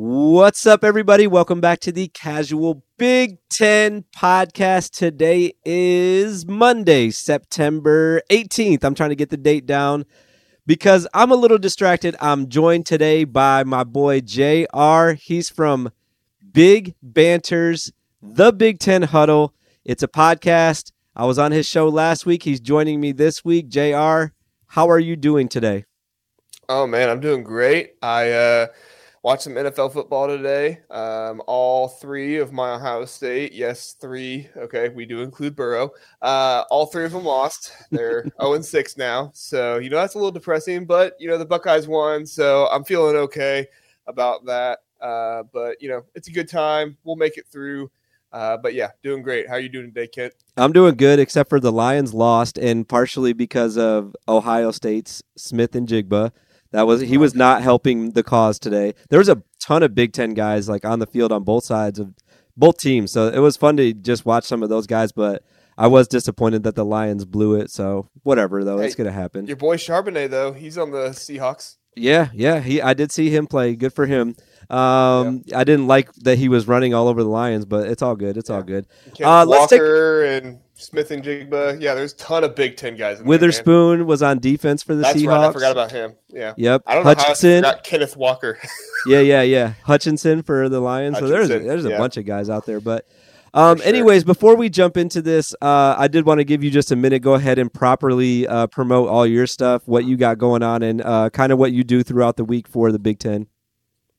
What's up, everybody? Welcome back to the Casual Big Ten podcast. Today is Monday, September 18th. I'm trying to get the date down because I'm a little distracted. I'm joined today by my boy JR. He's from Big Banters, the Big Ten Huddle. It's a podcast. I was on his show last week. He's joining me this week. JR, how are you doing today? Oh, man, I'm doing great. I, uh, Watch some NFL football today. Um, all three of my Ohio State, yes, three. Okay, we do include Burrow. Uh, all three of them lost. They're 0 and 6 now. So, you know, that's a little depressing, but, you know, the Buckeyes won. So I'm feeling okay about that. Uh, but, you know, it's a good time. We'll make it through. Uh, but yeah, doing great. How are you doing today, Kent? I'm doing good, except for the Lions lost, and partially because of Ohio State's Smith-Njigba. That was he was not helping the cause today. There was a ton of Big Ten guys like on the field on both sides of both teams, so it was fun to just watch some of those guys. But I was disappointed that the Lions blew it. So whatever though, hey, it's gonna happen. Your boy Charbonnet though, he's on the Seahawks. Yeah, yeah, he I did see him play. Good for him. Um. I didn't like that he was running all over the Lions, but it's all good. It's yeah. all good. Uh, let's take and Smith-Njigba. Yeah, there's a ton of Big Ten guys. Witherspoon there, was on defense for the That's Seahawks. Right, I forgot about him. Yeah. Yep. I don't Hutchinson. know how I Kenneth Walker. yeah, yeah, yeah. Hutchinson for the Lions. Hutchinson, so there's there's a yeah. bunch of guys out there, but. Um, sure. Anyways, before we jump into this, uh, I did want to give you just a minute. Go ahead and properly uh, promote all your stuff, what you got going on, and uh, kind of what you do throughout the week for the Big Ten.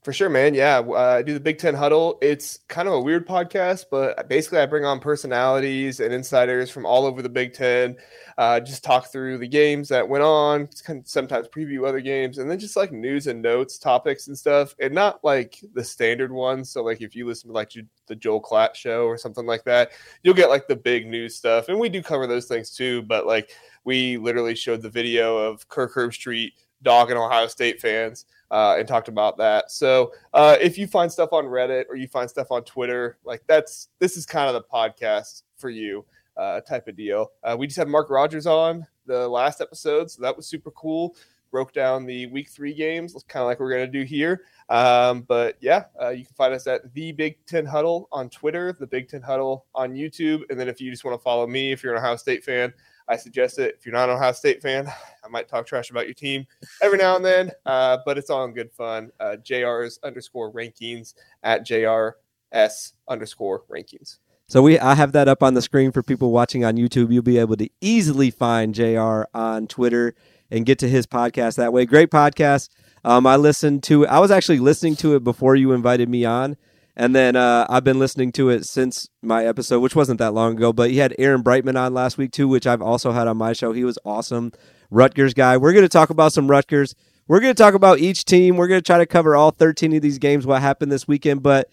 For sure, man. Yeah, uh, I do the Big Ten Huddle. It's kind of a weird podcast, but basically, I bring on personalities and insiders from all over the Big Ten. Uh, just talk through the games that went on, sometimes preview other games, and then just like news and notes, topics and stuff, and not like the standard ones. So, like if you listen to like the Joel Klatt show or something like that, you'll get like the big news stuff, and we do cover those things too. But like we literally showed the video of Kirk Herbstreit dogging Ohio State fans uh, and talked about that. So uh, if you find stuff on Reddit or you find stuff on Twitter, like that's this is kind of the podcast for you uh, type of deal. Uh, we just had Mark Rogers on the last episode, so that was super cool. Broke down the week three games, kind of like we're going to do here. Um, but yeah, uh, you can find us at the Big Ten Huddle on Twitter, the Big Ten Huddle on YouTube, and then if you just want to follow me, if you're an Ohio State fan, I suggest it. If you're not an Ohio State fan, I might talk trash about your team every now and then, uh, but it's all in good fun. Uh, JR's underscore rankings at JRS underscore rankings. So we I have that up on the screen for people watching on YouTube. You'll be able to easily find JR on Twitter and get to his podcast that way. Great podcast. Um, I listened to I was actually listening to it before you invited me on. And then uh, I've been listening to it since my episode, which wasn't that long ago. But he had Aaron Breitman on last week too, which I've also had on my show. He was awesome. Rutgers guy. We're going to talk about some Rutgers. We're going to talk about each team. We're going to try to cover all 13 of these games, what happened this weekend. But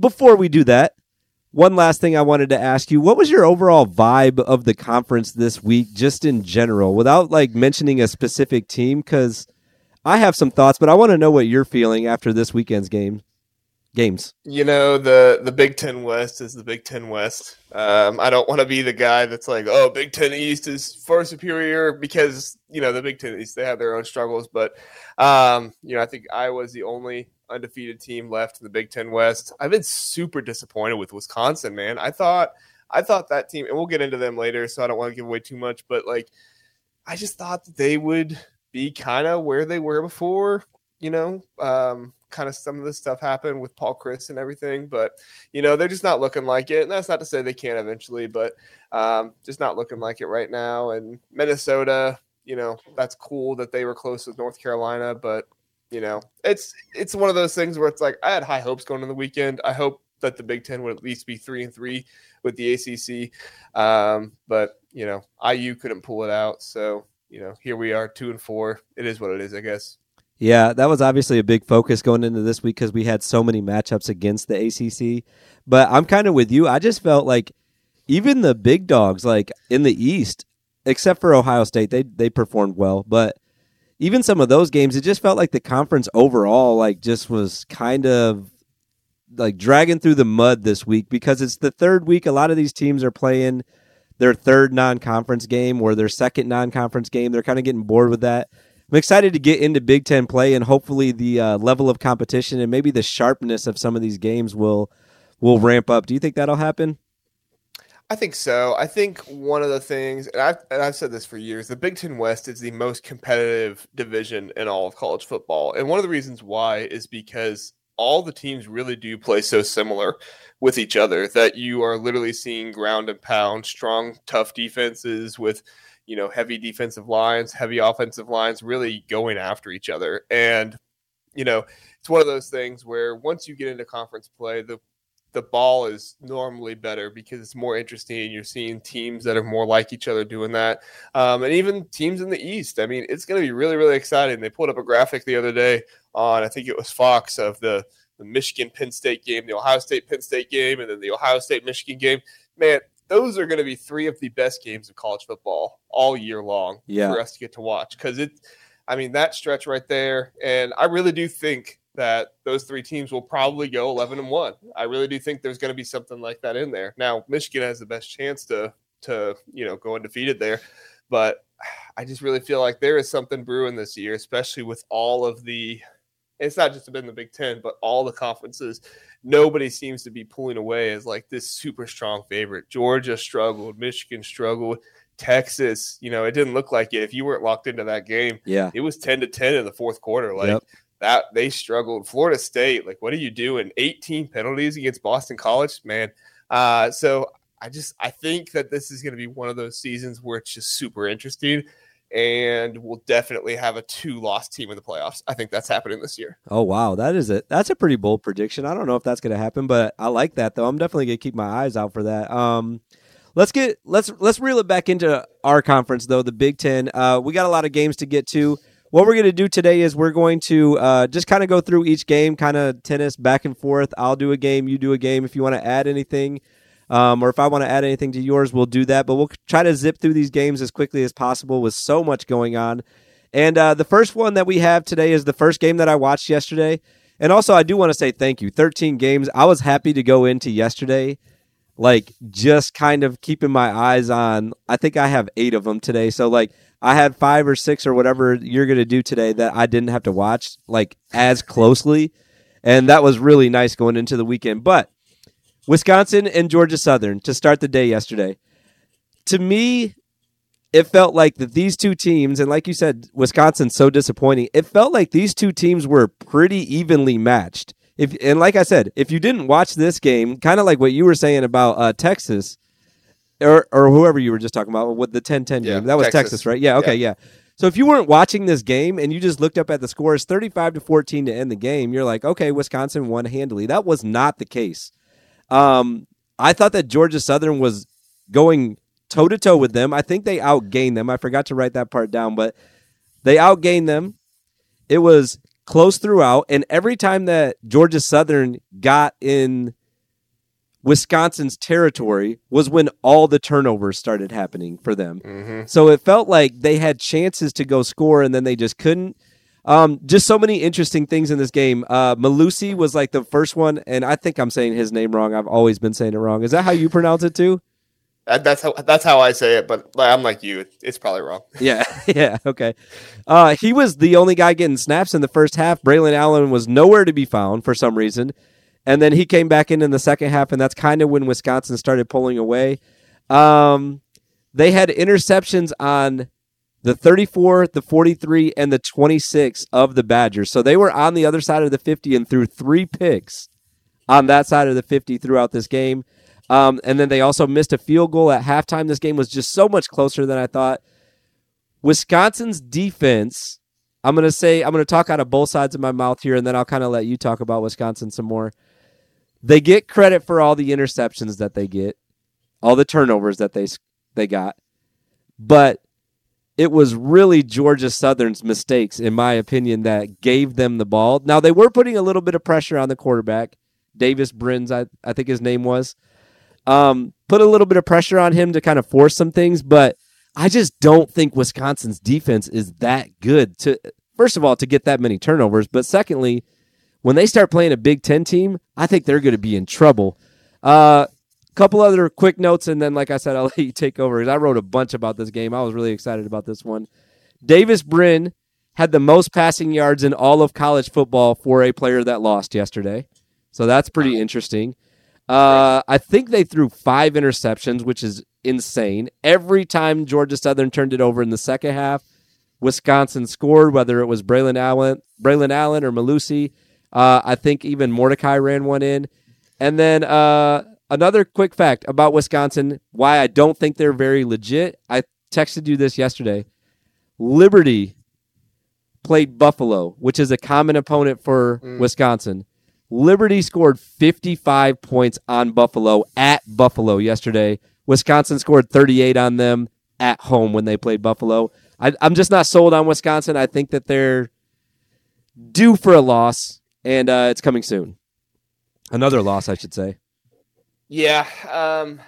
before we do that, one last thing I wanted to ask you what was your overall vibe of the conference this week, just in general, without like mentioning a specific team? Because I have some thoughts, but I want to know what you're feeling after this weekend's game games. You know the the Big Ten West is the Big Ten West. Um, I don't want to be the guy that's like, oh, Big Ten East is far superior because you know the Big Ten East they have their own struggles. But um, you know, I think I was the only undefeated team left in the Big Ten West. I've been super disappointed with Wisconsin, man. I thought I thought that team, and we'll get into them later, so I don't want to give away too much. But like, I just thought that they would be kind of where they were before. You know, um, kind of some of this stuff happen with Paul Chryst and everything, but you know they're just not looking like it. And that's not to say they can't eventually, but um, just not looking like it right now. And Minnesota, you know, that's cool that they were close with North Carolina, but you know, it's it's one of those things where it's like I had high hopes going into the weekend. I hope that the Big Ten would at least be three and three with the ACC, um, but you know, IU couldn't pull it out, so you know, here we are, two and four. It is what it is, I guess. Yeah, that was obviously a big focus going into this week because we had so many matchups against the ACC. But I'm kind of with you. I just felt like even the big dogs, like in the East, except for Ohio State, they they performed well. But even some of those games, it just felt like the conference overall, like just was kind of like dragging through the mud this week because it's the third week. A lot of these teams are playing their third non-conference game or their second non-conference game. They're kind of getting bored with that. I'm excited to get into Big Ten play, and hopefully the uh, level of competition and maybe the sharpness of some of these games will will ramp up. Do you think that'll happen? I think so. I think one of the things, and I've, and I've said this for years, the Big Ten West is the most competitive division in all of college football. And one of the reasons why is because all the teams really do play so similar with each other that you are literally seeing ground and pound, strong, tough defenses with, you know, heavy defensive lines, heavy offensive lines really going after each other. And, you know, it's one of those things where once you get into conference play, the the ball is normally better because it's more interesting. and You're seeing teams that are more like each other doing that, um, and even teams in the East. I mean, it's going to be really, really exciting. They pulled up a graphic the other day on I think it was Fox of the the Michigan Penn State game, the Ohio State Penn State game, and then the Ohio State Michigan game. Man, those are going to be three of the best games of college football all year long yeah. for us to get to watch because it. I mean, that stretch right there, and I really do think that those three teams will probably go 11 and 1. I really do think there's going to be something like that in there. Now, Michigan has the best chance to to, you know, go undefeated there, but I just really feel like there is something brewing this year, especially with all of the it's not just been the Big 10, but all the conferences. Nobody seems to be pulling away as like this super strong favorite. Georgia struggled, Michigan struggled, Texas, you know, it didn't look like it if you weren't locked into that game. Yeah. It was 10 to 10 in the fourth quarter. Like Yep. that they struggled. Florida State, like, what are you doing? 18 penalties against Boston College, man. Uh, so I just I think that this is going to be one of those seasons where it's just super interesting, and we'll definitely have a two loss team in the playoffs. I think that's happening this year. Oh wow, that is it. That's a pretty bold prediction. I don't know if that's going to happen, but I like that though. I'm definitely going to keep my eyes out for that. Um, let's get let's let's reel it back into our conference though, the Big Ten. Uh, we got a lot of games to get to. What we're going to do today is we're going to uh, just kind of go through each game, kind of tennis back and forth. I'll do a game, you do a game. If you want to add anything, um, or if I want to add anything to yours, we'll do that. But we'll try to zip through these games as quickly as possible with so much going on. And uh, the first one that we have today is the first game that I watched yesterday. And also, I do want to say thank you. 13 games. I was happy to go into yesterday, like just kind of keeping my eyes on. I think I have eight of them today. So, like, I had five or six or whatever you're going to do today that I didn't have to watch, like, as closely. And that was really nice going into the weekend. But Wisconsin and Georgia Southern to start the day yesterday. To me, it felt like that these two teams, and like you said, Wisconsin's so disappointing. It felt like these two teams were pretty evenly matched. If and like I said, if you didn't watch this game, kind of like what you were saying about uh, Texas, or or whoever you were just talking about with the 10-10 Yeah, game, that was Texas, Texas. right? Yeah, okay, yeah. So if you weren't watching this game and you just looked up at the scores, thirty-five to fourteen to end the game, you're like, okay, Wisconsin won handily. That was not the case. Um, I thought that Georgia Southern was going toe to toe with them. I think they outgained them. I forgot to write that part down, but they outgained them. It was close throughout, and every time that Georgia Southern got in Wisconsin's territory was when all the turnovers started happening for them. Mm-hmm. So it felt like they had chances to go score and then they just couldn't. Um, just so many interesting things in this game. Uh, Mellusi was like the first one, and I think I'm saying his name wrong. I've always been saying it wrong. Is that how you pronounce it too? That's how that's how I say it, but I'm like you. It's probably wrong. Yeah, yeah, okay. Uh, he was the only guy getting snaps in the first half. Braylon Allen was nowhere to be found for some reason, and then he came back in in the second half, and that's kind of when Wisconsin started pulling away. Um, they had interceptions on the 34, the 43, and the 26 of the Badgers, so they were on the other side of the 50 and threw three picks on that side of the 50 throughout this game. Um, and then they also missed a field goal at halftime. This game was just so much closer than I thought. Wisconsin's defense, I'm going to say, I'm going to talk out of both sides of my mouth here, and then I'll kind of let you talk about Wisconsin some more. They get credit for all the interceptions that they get, all the turnovers that they they got, but it was really Georgia Southern's mistakes, in my opinion, that gave them the ball. Now they were putting a little bit of pressure on the quarterback, Davis Brins, I, I think his name was. Um, put a little bit of pressure on him to kind of force some things, but I just don't think Wisconsin's defense is that good to first of all to get that many turnovers, but secondly, when they start playing a Big Ten team, I think they're going to be in trouble. Uh, couple other quick notes, and then, like I said, I'll let you take over I wrote a bunch about this game. I was really excited about this one. Davis Brin had the most passing yards in all of college football for a player that lost yesterday. So that's pretty interesting. Uh, I think they threw five interceptions, which is insane. Every time Georgia Southern turned it over in the second half, Wisconsin scored, whether it was Braylon Allen, Braylon Allen or Mellusi. Uh, I think even Mordecai ran one in. And then uh, another quick fact about Wisconsin, why I don't think they're very legit. I texted you this yesterday. Liberty played Buffalo, which is a common opponent for mm. Wisconsin. Liberty scored 55 points on Buffalo at Buffalo yesterday. Wisconsin scored 38 on them at home when they played Buffalo. I, am just not sold on Wisconsin. I think that they're due for a loss, and uh, it's coming soon. Another loss, I should say. Yeah. Um,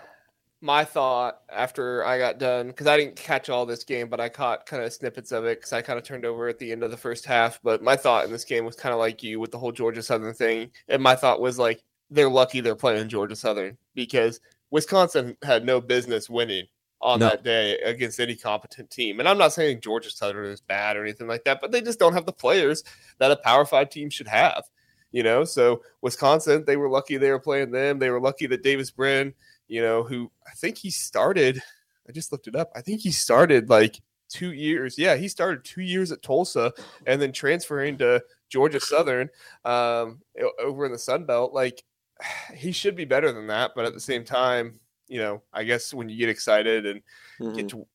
my thought after I got done because I didn't catch all this game, but I caught kind of snippets of it because I kind of turned over at the end of the first half. But my thought in this game was kind of like you with the whole Georgia Southern thing, and my thought was like they're lucky they're playing Georgia Southern because Wisconsin had no business winning on no. that day against any competent team. And I'm not saying Georgia Southern is bad or anything like that, but they just don't have the players that a Power Five team should have. You know, so Wisconsin, they were lucky they were playing them. They were lucky that Davis Brin you know, who I think he started. I just looked it up. I think he started like two years. Yeah, he started two years at Tulsa and then transferring to Georgia Southern um, over in the Sun Belt. Like he should be better than that, but at the same time, you know, I guess when you get excited and mm-hmm. get to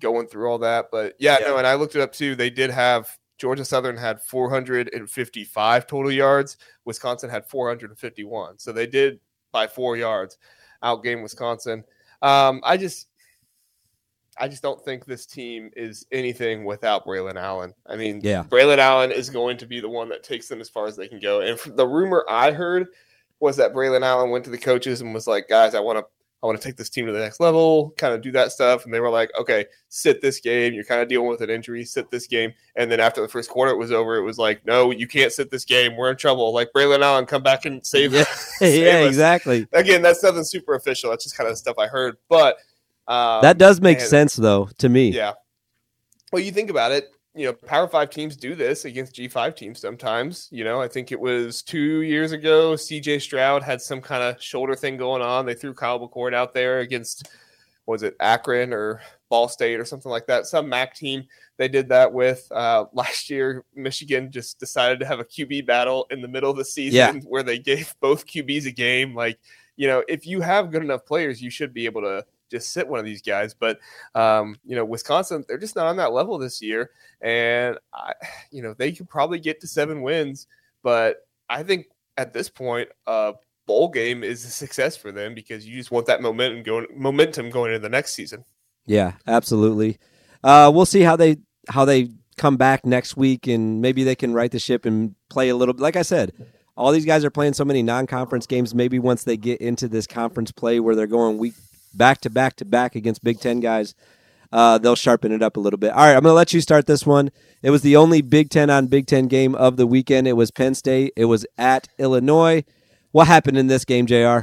going through all that, but yeah, yeah, no, and I looked it up too. They did have Georgia Southern had 455 total yards. Wisconsin had 451, so they did by four yards outgame Wisconsin. Um, I just, I just don't think this team is anything without Braylon Allen. I mean, yeah, Braylon Allen is going to be the one that takes them as far as they can go. And the rumor I heard was that Braylon Allen went to the coaches and was like, "Guys, I want to I want to take this team to the next level, kind of do that stuff. And they were like, okay, sit this game. You're kind of dealing with an injury, sit this game. And then after the first quarter it was over, it was like, no, you can't sit this game. We're in trouble. Like Braylon Allen, come back and save. Yeah, save yeah exactly. Again, that's nothing super official. That's just kind of stuff I heard. But um, that does make and, sense, though, to me. Yeah. Well, you think about it you know, Power Five teams do this against G5 teams sometimes. You know, I think it was two years ago, CJ Stroud had some kind of shoulder thing going on. They threw Kyle McCord out there against, was it Akron or Ball State or something like that? Some MAC team they did that with. Uh, last year, Michigan just decided to have a QB battle in the middle of the season yeah. where they gave both QBs a game. Like, you know, if you have good enough players, you should be able to just sit one of these guys. But um, you know, Wisconsin, they're just not on that level this year, and I, you know, they could probably get to seven wins. But I think at this point, a bowl game is a success for them because you just want that momentum going, momentum going into the next season. Yeah, absolutely. Uh, we'll see how they how they come back next week, and maybe they can right the ship and play a little. Like I said, all these guys are playing so many non-conference games. Maybe once they get into this conference play where they're going week back to back to back against Big Ten guys, uh, they'll sharpen it up a little bit. All right, I'm going to let you start this one. It was the only Big Ten on Big Ten game of the weekend. It was Penn State. It was at Illinois. What happened in this game, Jr.?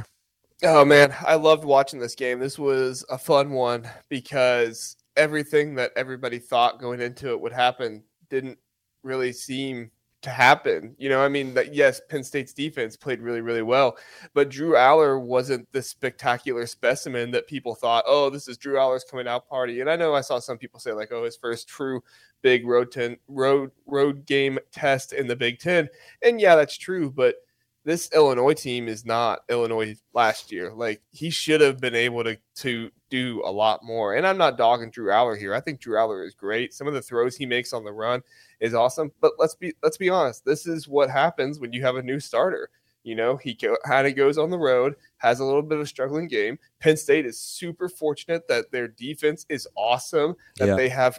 Oh man, I loved watching this game. This was a fun one because everything that everybody thought going into it would happen didn't really seem to happen. You know, I mean, that yes, Penn State's defense played really, really well, but Drew Allar wasn't the spectacular specimen that people thought. Oh, this is Drew Allar's coming out party. And I know I saw some people say like, oh, his first true big road ten road road game test in the Big Ten. And yeah, that's true, but this Illinois team is not Illinois last year. Like he should have been able to to do a lot more. And I'm not dogging Drew Allar here. I think Drew Allar is great. Some of the throws he makes on the run is awesome. But let's be let's be honest. This is what happens when you have a new starter. You know, he kind of goes on the road, has a little bit of a struggling game. Penn State is super fortunate that their defense is awesome, that yeah. they have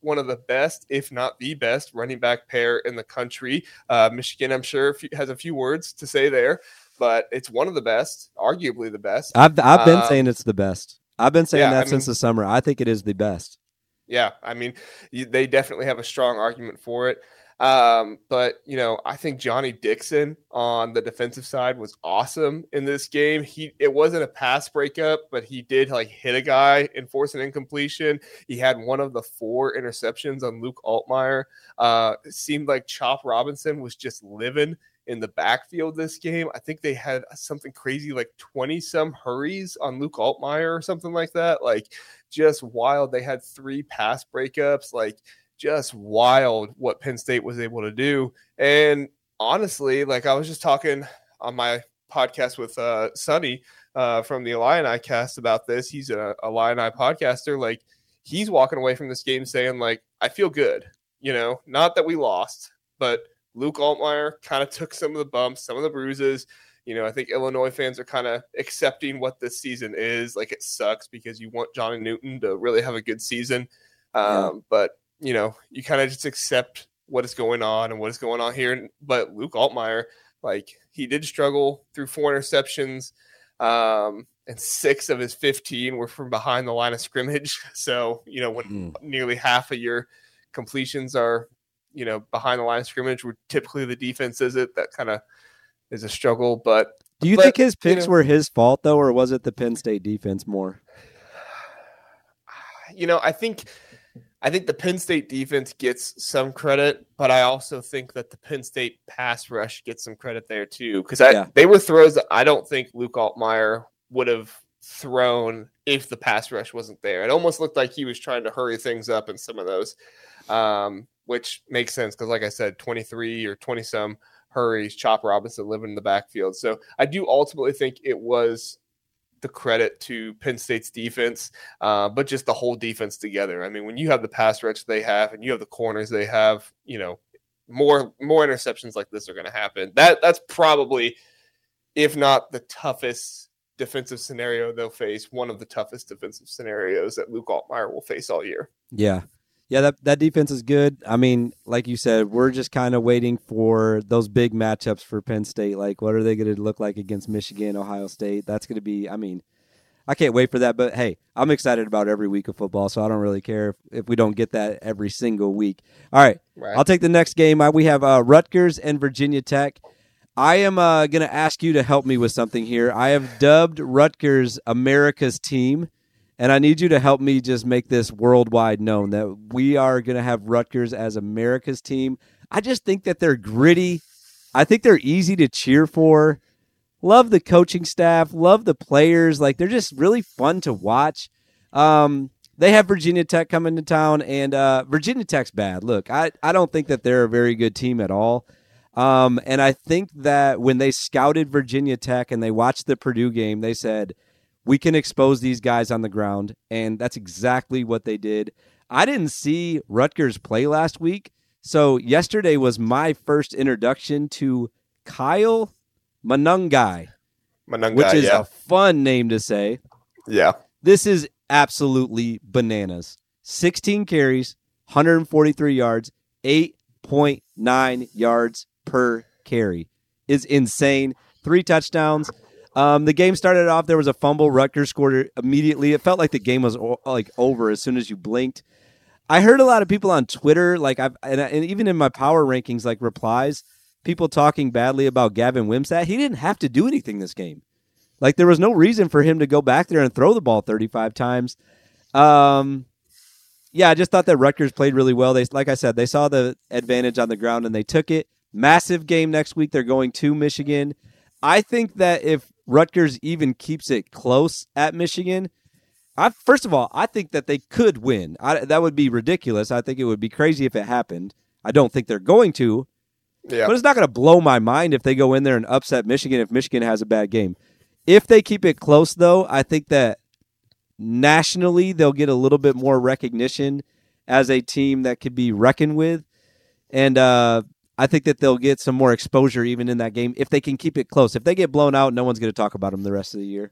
one of the best, if not the best, running back pair in the country. Uh, Michigan, I'm sure, has a few words to say there, but it's one of the best, arguably the best. I've I've been um, saying it's the best. I've been saying yeah, that I since mean, the summer. I think it is the best. Yeah, I mean, they definitely have a strong argument for it. Um, but you know, I think Johnny Dixon on the defensive side was awesome in this game. He it wasn't a pass breakup, but he did like hit a guy and force an incompletion. He had one of the four interceptions on Luke Altmyer. Uh, it seemed like Chop Robinson was just living in the backfield this game. I think they had something crazy like 20 some hurries on Luke Altmyer or something like that. Like just wild. They had three pass breakups. Like just wild what Penn State was able to do. And honestly, like I was just talking on my podcast with uh, Sonny uh, from the Illini cast about this. He's a Illini podcaster. Like he's walking away from this game saying, like, I feel good. You know, not that we lost, but Luke Altmyer kind of took some of the bumps, some of the bruises. You know, I think Illinois fans are kind of accepting what this season is. Like it sucks because you want Johnny Newton to really have a good season. Um, yeah. But you know, you kind of just accept what is going on and what is going on here. But Luke Altmyer, like he did struggle through four interceptions, um, and six of his 15 were from behind the line of scrimmage. So, you know, when mm. nearly half of your completions are, you know, behind the line of scrimmage, where typically the defense is it, that kind of is a struggle. But do you but, think his picks you know, were his fault though, or was it the Penn State defense more? You know, I think I think the Penn State defense gets some credit, but I also think that the Penn State pass rush gets some credit there too because yeah. they were throws that I don't think Luke Altmyer would have thrown if the pass rush wasn't there. It almost looked like he was trying to hurry things up in some of those, um, which makes sense because, like I said, 23 or 20 some hurries, Chop Robinson living in the backfield. So I do ultimately think it was the credit to Penn State's defense, uh, but just the whole defense together. I mean, when you have the pass rush they have and you have the corners they have, you know, more more interceptions like this are going to happen. That that's probably, if not the toughest defensive scenario they'll face, one of the toughest defensive scenarios that Luke Altmyer will face all year. Yeah, yeah, that that defense is good. I mean, like you said, we're just kind of waiting for those big matchups for Penn State. Like, what are they going to look like against Michigan, Ohio State? That's going to be. I mean, I can't wait for that. But hey, I'm excited about every week of football, so I don't really care if, if we don't get that every single week. All right, right. I'll take the next game. We have uh, Rutgers and Virginia Tech. I am uh, going to ask you to help me with something here. I have dubbed Rutgers America's team. And I need you to help me just make this worldwide known that we are going to have Rutgers as America's team. I just think that they're gritty. I think they're easy to cheer for. Love the coaching staff, love the players. Like they're just really fun to watch. Um, they have Virginia Tech coming to town, and uh, Virginia Tech's bad. Look, I, I don't think that they're a very good team at all. Um, and I think that when they scouted Virginia Tech and they watched the Purdue game, they said – we can expose these guys on the ground. And that's exactly what they did. I didn't see Rutgers play last week. So yesterday was my first introduction to Kyle Monangai, Monangai which is yeah. a fun name to say. Yeah. This is absolutely bananas. 16 carries, 143 yards, 8.9 yards per carry is insane. Three touchdowns. Um, the game started off. There was a fumble. Rutgers scored immediately. It felt like the game was like over as soon as you blinked. I heard a lot of people on Twitter, like I've and, and even in my power rankings, like replies, people talking badly about Gavin Wimsatt. He didn't have to do anything this game. Like there was no reason for him to go back there and throw the ball 35 times. Um, yeah, I just thought that Rutgers played really well. They, like I said, they saw the advantage on the ground and they took it. Massive game next week. They're going to Michigan. I think that if Rutgers even keeps it close at Michigan, I first of all, I think that they could win. I, that would be ridiculous. I think it would be crazy if it happened. I don't think they're going to. Yeah. But it's not going to blow my mind if they go in there and upset Michigan if Michigan has a bad game. If they keep it close though, I think that nationally they'll get a little bit more recognition as a team that could be reckoned with. And uh, I think that they'll get some more exposure even in that game if they can keep it close. If they get blown out, no one's going to talk about them the rest of the year.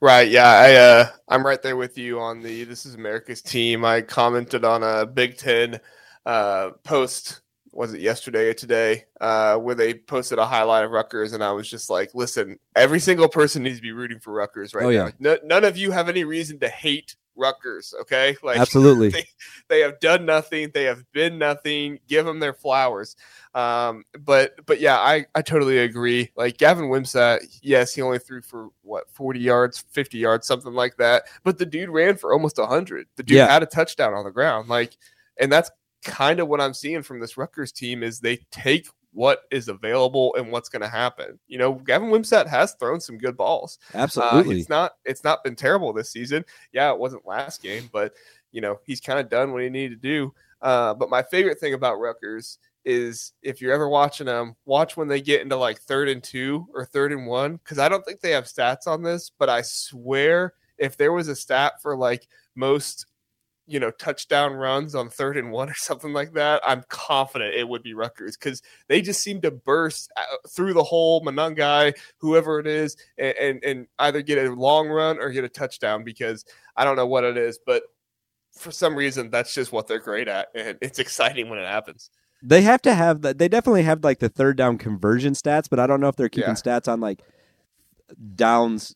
Right. Yeah. I uh, I'm right there with you on the this is America's team. I commented on a Big Ten uh, post. Was it yesterday or today? Uh, where they posted a highlight of Rutgers, and I was just like, "Listen, every single person needs to be rooting for Rutgers right oh, yeah. now. No, none of you have any reason to hate Rutgers. Okay, like absolutely, they, they, have done nothing. They have been nothing. Give them their flowers. Um, but but yeah, I I totally agree. Like Gavin Wimsatt, yes, he only threw for what forty yards, fifty yards, something like that. But the dude ran for almost hundred. The dude yeah. had a touchdown on the ground. Like, and that's kind of what I'm seeing from this Rutgers team is they take what is available and what's going to happen. You know, Gavin Wimsatt has thrown some good balls. Absolutely, uh, it's not it's not been terrible this season. Yeah, it wasn't last game, but you know he's kind of done what he needed to do. Uh, but my favorite thing about Rutgers is if you're ever watching them, watch when they get into like third and two or third and one because I don't think they have stats on this, but I swear if there was a stat for like most you know, touchdown runs on third and one or something like that, I'm confident it would be Rutgers because they just seem to burst uh, through the hole, Monangai, whoever it is, and, and, and either get a long run or get a touchdown because I don't know what it is, but for some reason that's just what they're great at, and it's exciting when it happens. They have to have that. They definitely have like the third down conversion stats, but I don't know if they're keeping yeah. stats on like downs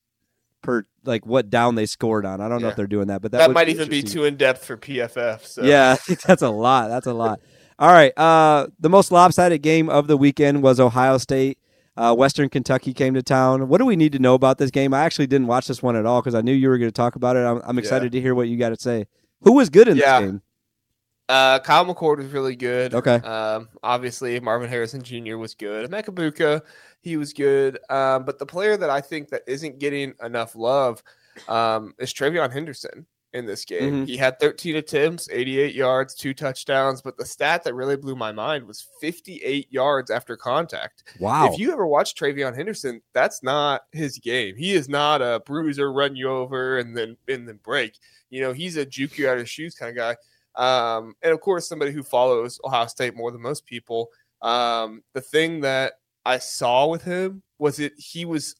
per like what down they scored on. I don't yeah. know if they're doing that, but that, that might even be too in depth for PFF. So. Yeah, that's a lot. That's a lot. All right. Uh, the most lopsided game of the weekend was Ohio State. Uh, Western Kentucky came to town. What do we need to know about this game? I actually didn't watch this one at all because I knew you were going to talk about it. I'm, I'm excited yeah. to hear what you got to say. Who was good in yeah. this game? Uh, Kyle McCord was really good. Okay. Um, obviously Marvin Harrison Jr. was good. Emeka he was good. Um, but the player that I think that isn't getting enough love um, is TreVeyon Henderson in this game. Mm-hmm. He had 13 attempts, 88 yards, two touchdowns. But the stat that really blew my mind was 58 yards after contact. Wow. If you ever watch TreVeyon Henderson, that's not his game. He is not a bruiser, run you over and then and then break. You know, he's a juke you out of shoes kind of guy. Um, and of course, somebody who follows Ohio State more than most people. Um, the thing that I saw with him was it he was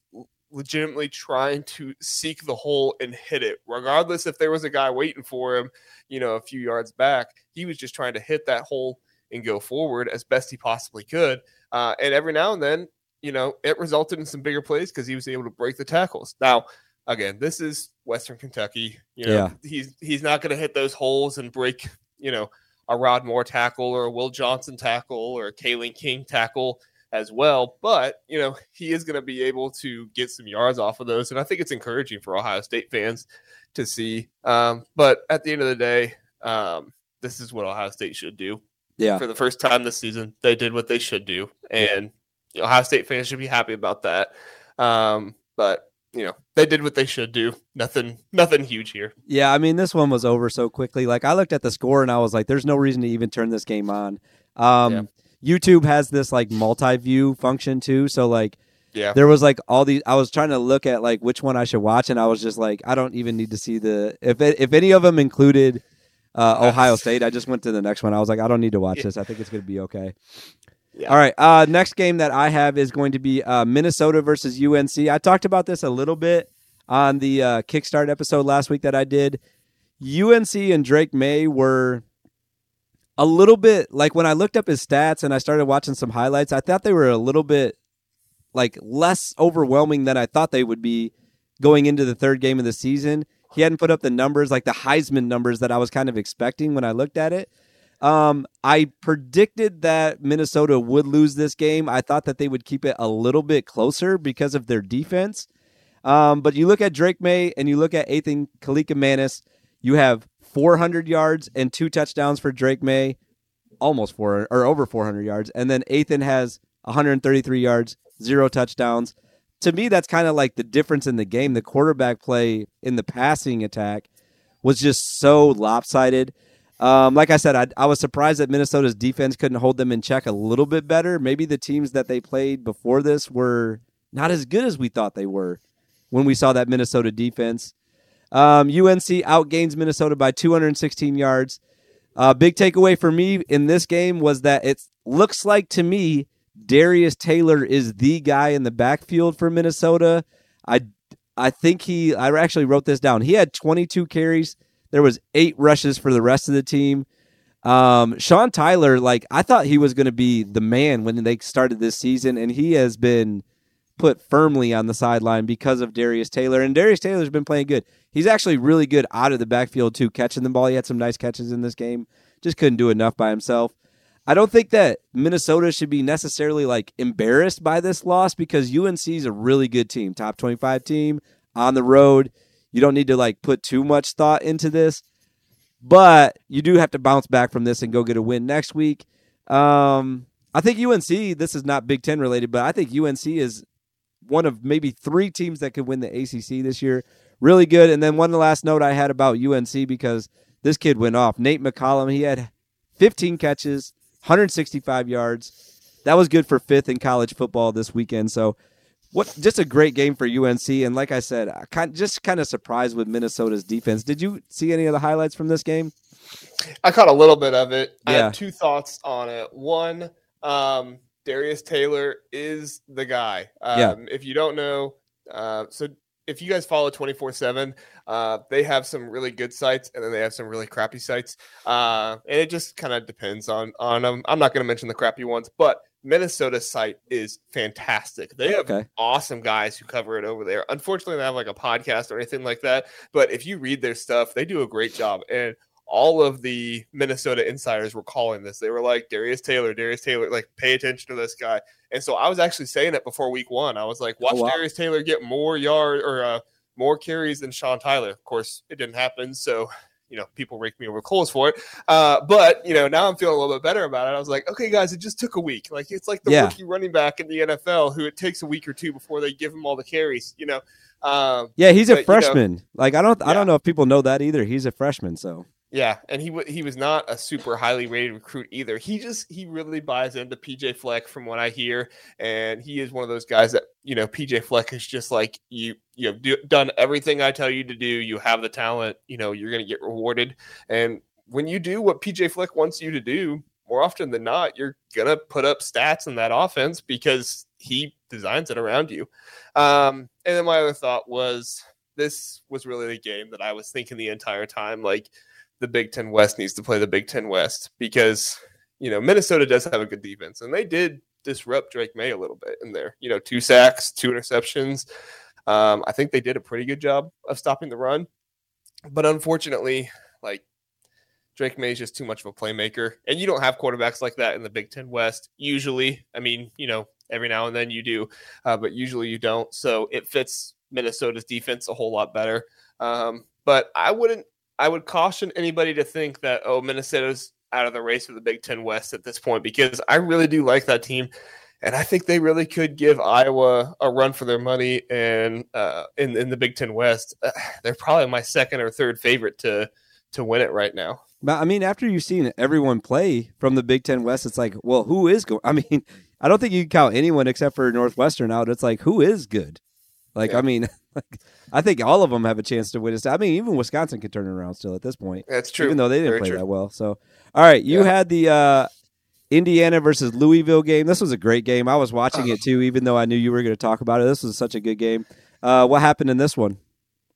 legitimately trying to seek the hole and hit it, regardless if there was a guy waiting for him, you know, a few yards back. He was just trying to hit that hole and go forward as best he possibly could. Uh, and every now and then, you know, it resulted in some bigger plays because he was able to break the tackles. Now, again, this is Western Kentucky. You know, yeah. he's he's not going to hit those holes and break, you know, a Rod Moore tackle or a Will Johnson tackle or a Kalen King tackle as well. But, you know, he is going to be able to get some yards off of those. And I think it's encouraging for Ohio State fans to see. Um, but at the end of the day, um, this is what Ohio State should do. Yeah. For the first time this season, they did what they should do. And yeah. Ohio State fans should be happy about that. Um, but you know they did what they should do nothing nothing huge here yeah i mean this one was over so quickly like i looked at the score and i was like there's no reason to even turn this game on um yeah. YouTube has this like multi-view function too. So like yeah. There was like all these I was trying to look at like which one I should watch and I was just like I don't even need to see the if it, if any of them included uh, Ohio State, I just went to the next one. I was like I don't need to watch this. I think it's going to be okay. Yeah. All right. Uh, next game that I have is going to be uh, Minnesota versus UNC. I talked about this a little bit on the uh, Kickstart episode last week that I did. UNC and Drake Maye were a little bit like when I looked up his stats and I started watching some highlights, I thought they were a little bit like less overwhelming than I thought they would be going into the third game of the season. He hadn't put up the numbers like the Heisman numbers that I was kind of expecting when I looked at it. Um, I predicted that Minnesota would lose this game. I thought that they would keep it a little bit closer because of their defense. Um, but you look at Drake Maye and you look at Athan Kaliakmanis, you have 400 yards and two touchdowns for Drake Maye, almost four or over 400 yards, and then Athan has 133 yards, zero touchdowns. To me, that's kind of like the difference in the game. The quarterback play in the passing attack was just so lopsided. Um, like I said, I, I, was surprised that Minnesota's defense couldn't hold them in check a little bit better. Maybe the teams that they played before this were not as good as we thought they were when we saw that Minnesota defense. Um, UNC outgains Minnesota by 216 yards. Uh, big takeaway for me in this game was that it looks like to me Darius Taylor is the guy in the backfield for Minnesota. I I think he I actually wrote this down. He had 22 carries. There was eight rushes for the rest of the team. Um, Sean Tyler, like I thought he was going to be the man when they started this season, and he has been put firmly on the sideline because of Darius Taylor. And Darius Taylor's been playing good. He's actually really good out of the backfield too, catching the ball. He had some nice catches in this game. Just couldn't do enough by himself. I don't think that Minnesota should be necessarily like embarrassed by this loss because UNC is a really good team, top 25 team on the road. You don't need to like put too much thought into this, but you do have to bounce back from this and go get a win next week. Um, I think UNC, this is not Big Ten related, but I think UNC is one of maybe three teams that could win the ACC this year. Really good. And then one last note I had about UNC because this kid went off. Nate McCollum, he had 15 catches, 165 yards. That was good for fifth in college football this weekend. So, what just a great game for UNC. And like I said, I kind just kind of surprised with Minnesota's defense. Did you see any of the highlights from this game? I caught a little bit of it. I Yeah. have two thoughts on it. One, um, Darius Taylor is the guy. Um, Yeah. If you don't know, uh, so if you guys follow 24 7, uh, they have some really good sites and then they have some really crappy sites. Uh, and it just kind of depends on, on them. I'm not going to mention the crappy ones, but Minnesota's site is fantastic. They have Okay. awesome guys who cover it over there. Unfortunately, they have like a podcast or anything like that. But if you read their stuff, they do a great job. And all of the Minnesota insiders were calling this. They were like, Darius Taylor, Darius Taylor, like, pay attention to this guy. And so I was actually saying it before week one. I was like, watch wow. Darius Taylor get more yard or uh, more carries than Sean Tyler. Of course, it didn't happen. So, you know, people rake me over coals for it. Uh, but, you know, now I'm feeling a little bit better about it. I was like, okay, guys, it just took a week. Like, it's like the Yeah. rookie running back in the NFL who it takes a week or two before they give him all the carries, you know. Um, Yeah, he's a But, you know- freshman. like I don't I don't know if people know that either. He's a freshman, so Yeah, and he he was not a super highly rated recruit either. He just he really buys into PJ Fleck from what I hear, and he is one of those guys that you know PJ Fleck is just like you you have do, done everything I tell you to do. You have the talent, you know you're going to get rewarded, and when you do what PJ Fleck wants you to do, more often than not, you're gonna put up stats in that offense because he designs it around you. Um, and then my other thought was this was really the game that I was thinking the entire time, like the Big Ten West needs to play the Big Ten West because you know Minnesota does have a good defense, and they did disrupt Drake Maye a little bit in there. You know, two sacks, two interceptions. Um, I think they did a pretty good job of stopping the run, but unfortunately, like Drake Maye is just too much of a playmaker, and you don't have quarterbacks like that in the Big Ten West. Usually, I mean, you know, every now and then you do, uh, but usually you don't. So it fits Minnesota's defense a whole lot better. Um, but I wouldn't. I would caution anybody to think that oh, Minnesota's out of the race for the Big Ten West at this point because I really do like that team, and I think they really could give Iowa a run for their money. And uh, in in the Big Ten West, uh, they're probably my second or third favorite to to win it right now. But I mean, after you've seen everyone play from the Big Ten West, it's like, well, who is going? I mean, I don't think you can count anyone except for Northwestern out. It's like, who is good? Like, Yeah. I mean, like, I think all of them have a chance to win. it. I mean, even Wisconsin could turn it around still at this point, That's true. even though they didn't Very play true. that well. So, all right, you Yeah. had the uh, Indiana versus Louisville game. This was a great game. I was watching it too, even though I knew you were going to talk about it. This was such a good game. Uh, what happened in this one?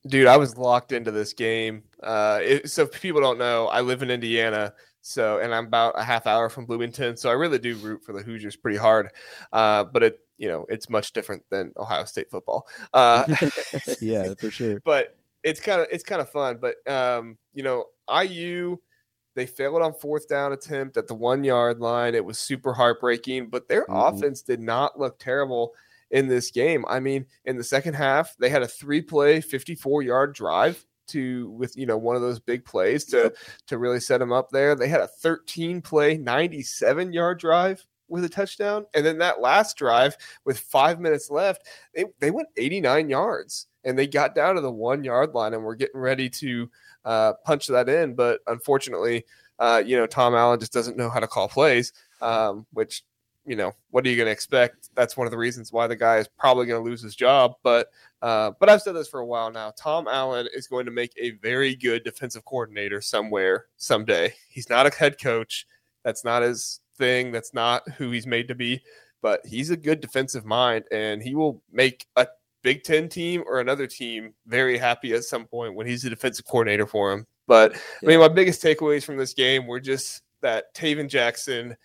Dude, I was locked into this game. Uh, it, so people don't know, I live in Indiana, so and I'm about a half hour from Bloomington, so I really do root for the Hoosiers pretty hard. Uh, but it, you know, it's much different than Ohio State football. Uh, yeah, for sure. but it's kind of it's kind of fun. But um, you know, IU they failed on fourth down attempt at the one yard line. It was super heartbreaking, but their Mhm. offense did not look terrible in this game. I mean, in the second half, they had a three play, 54 yard drive to with you know one of those big plays to to really set them up there. They had a 13 play, 97 yard drive with a touchdown, and then that last drive with five minutes left, they they went 89 yards and they got down to the one yard line and were getting ready to uh, punch that in, but unfortunately, uh, you know Tom Allen just doesn't know how to call plays, um, which you know what are you going to expect? That's one of the reasons why the guy is probably going to lose his job. But uh, but I've said this for a while now. Tom Allen is going to make a very good defensive coordinator somewhere someday. He's not a head coach. That's not his thing. That's not who he's made to be. But he's a good defensive mind, and he will make a Big Ten team or another team very happy at some point when he's the defensive coordinator for him. But I mean, my biggest takeaways from this game were just that Tayven Jackson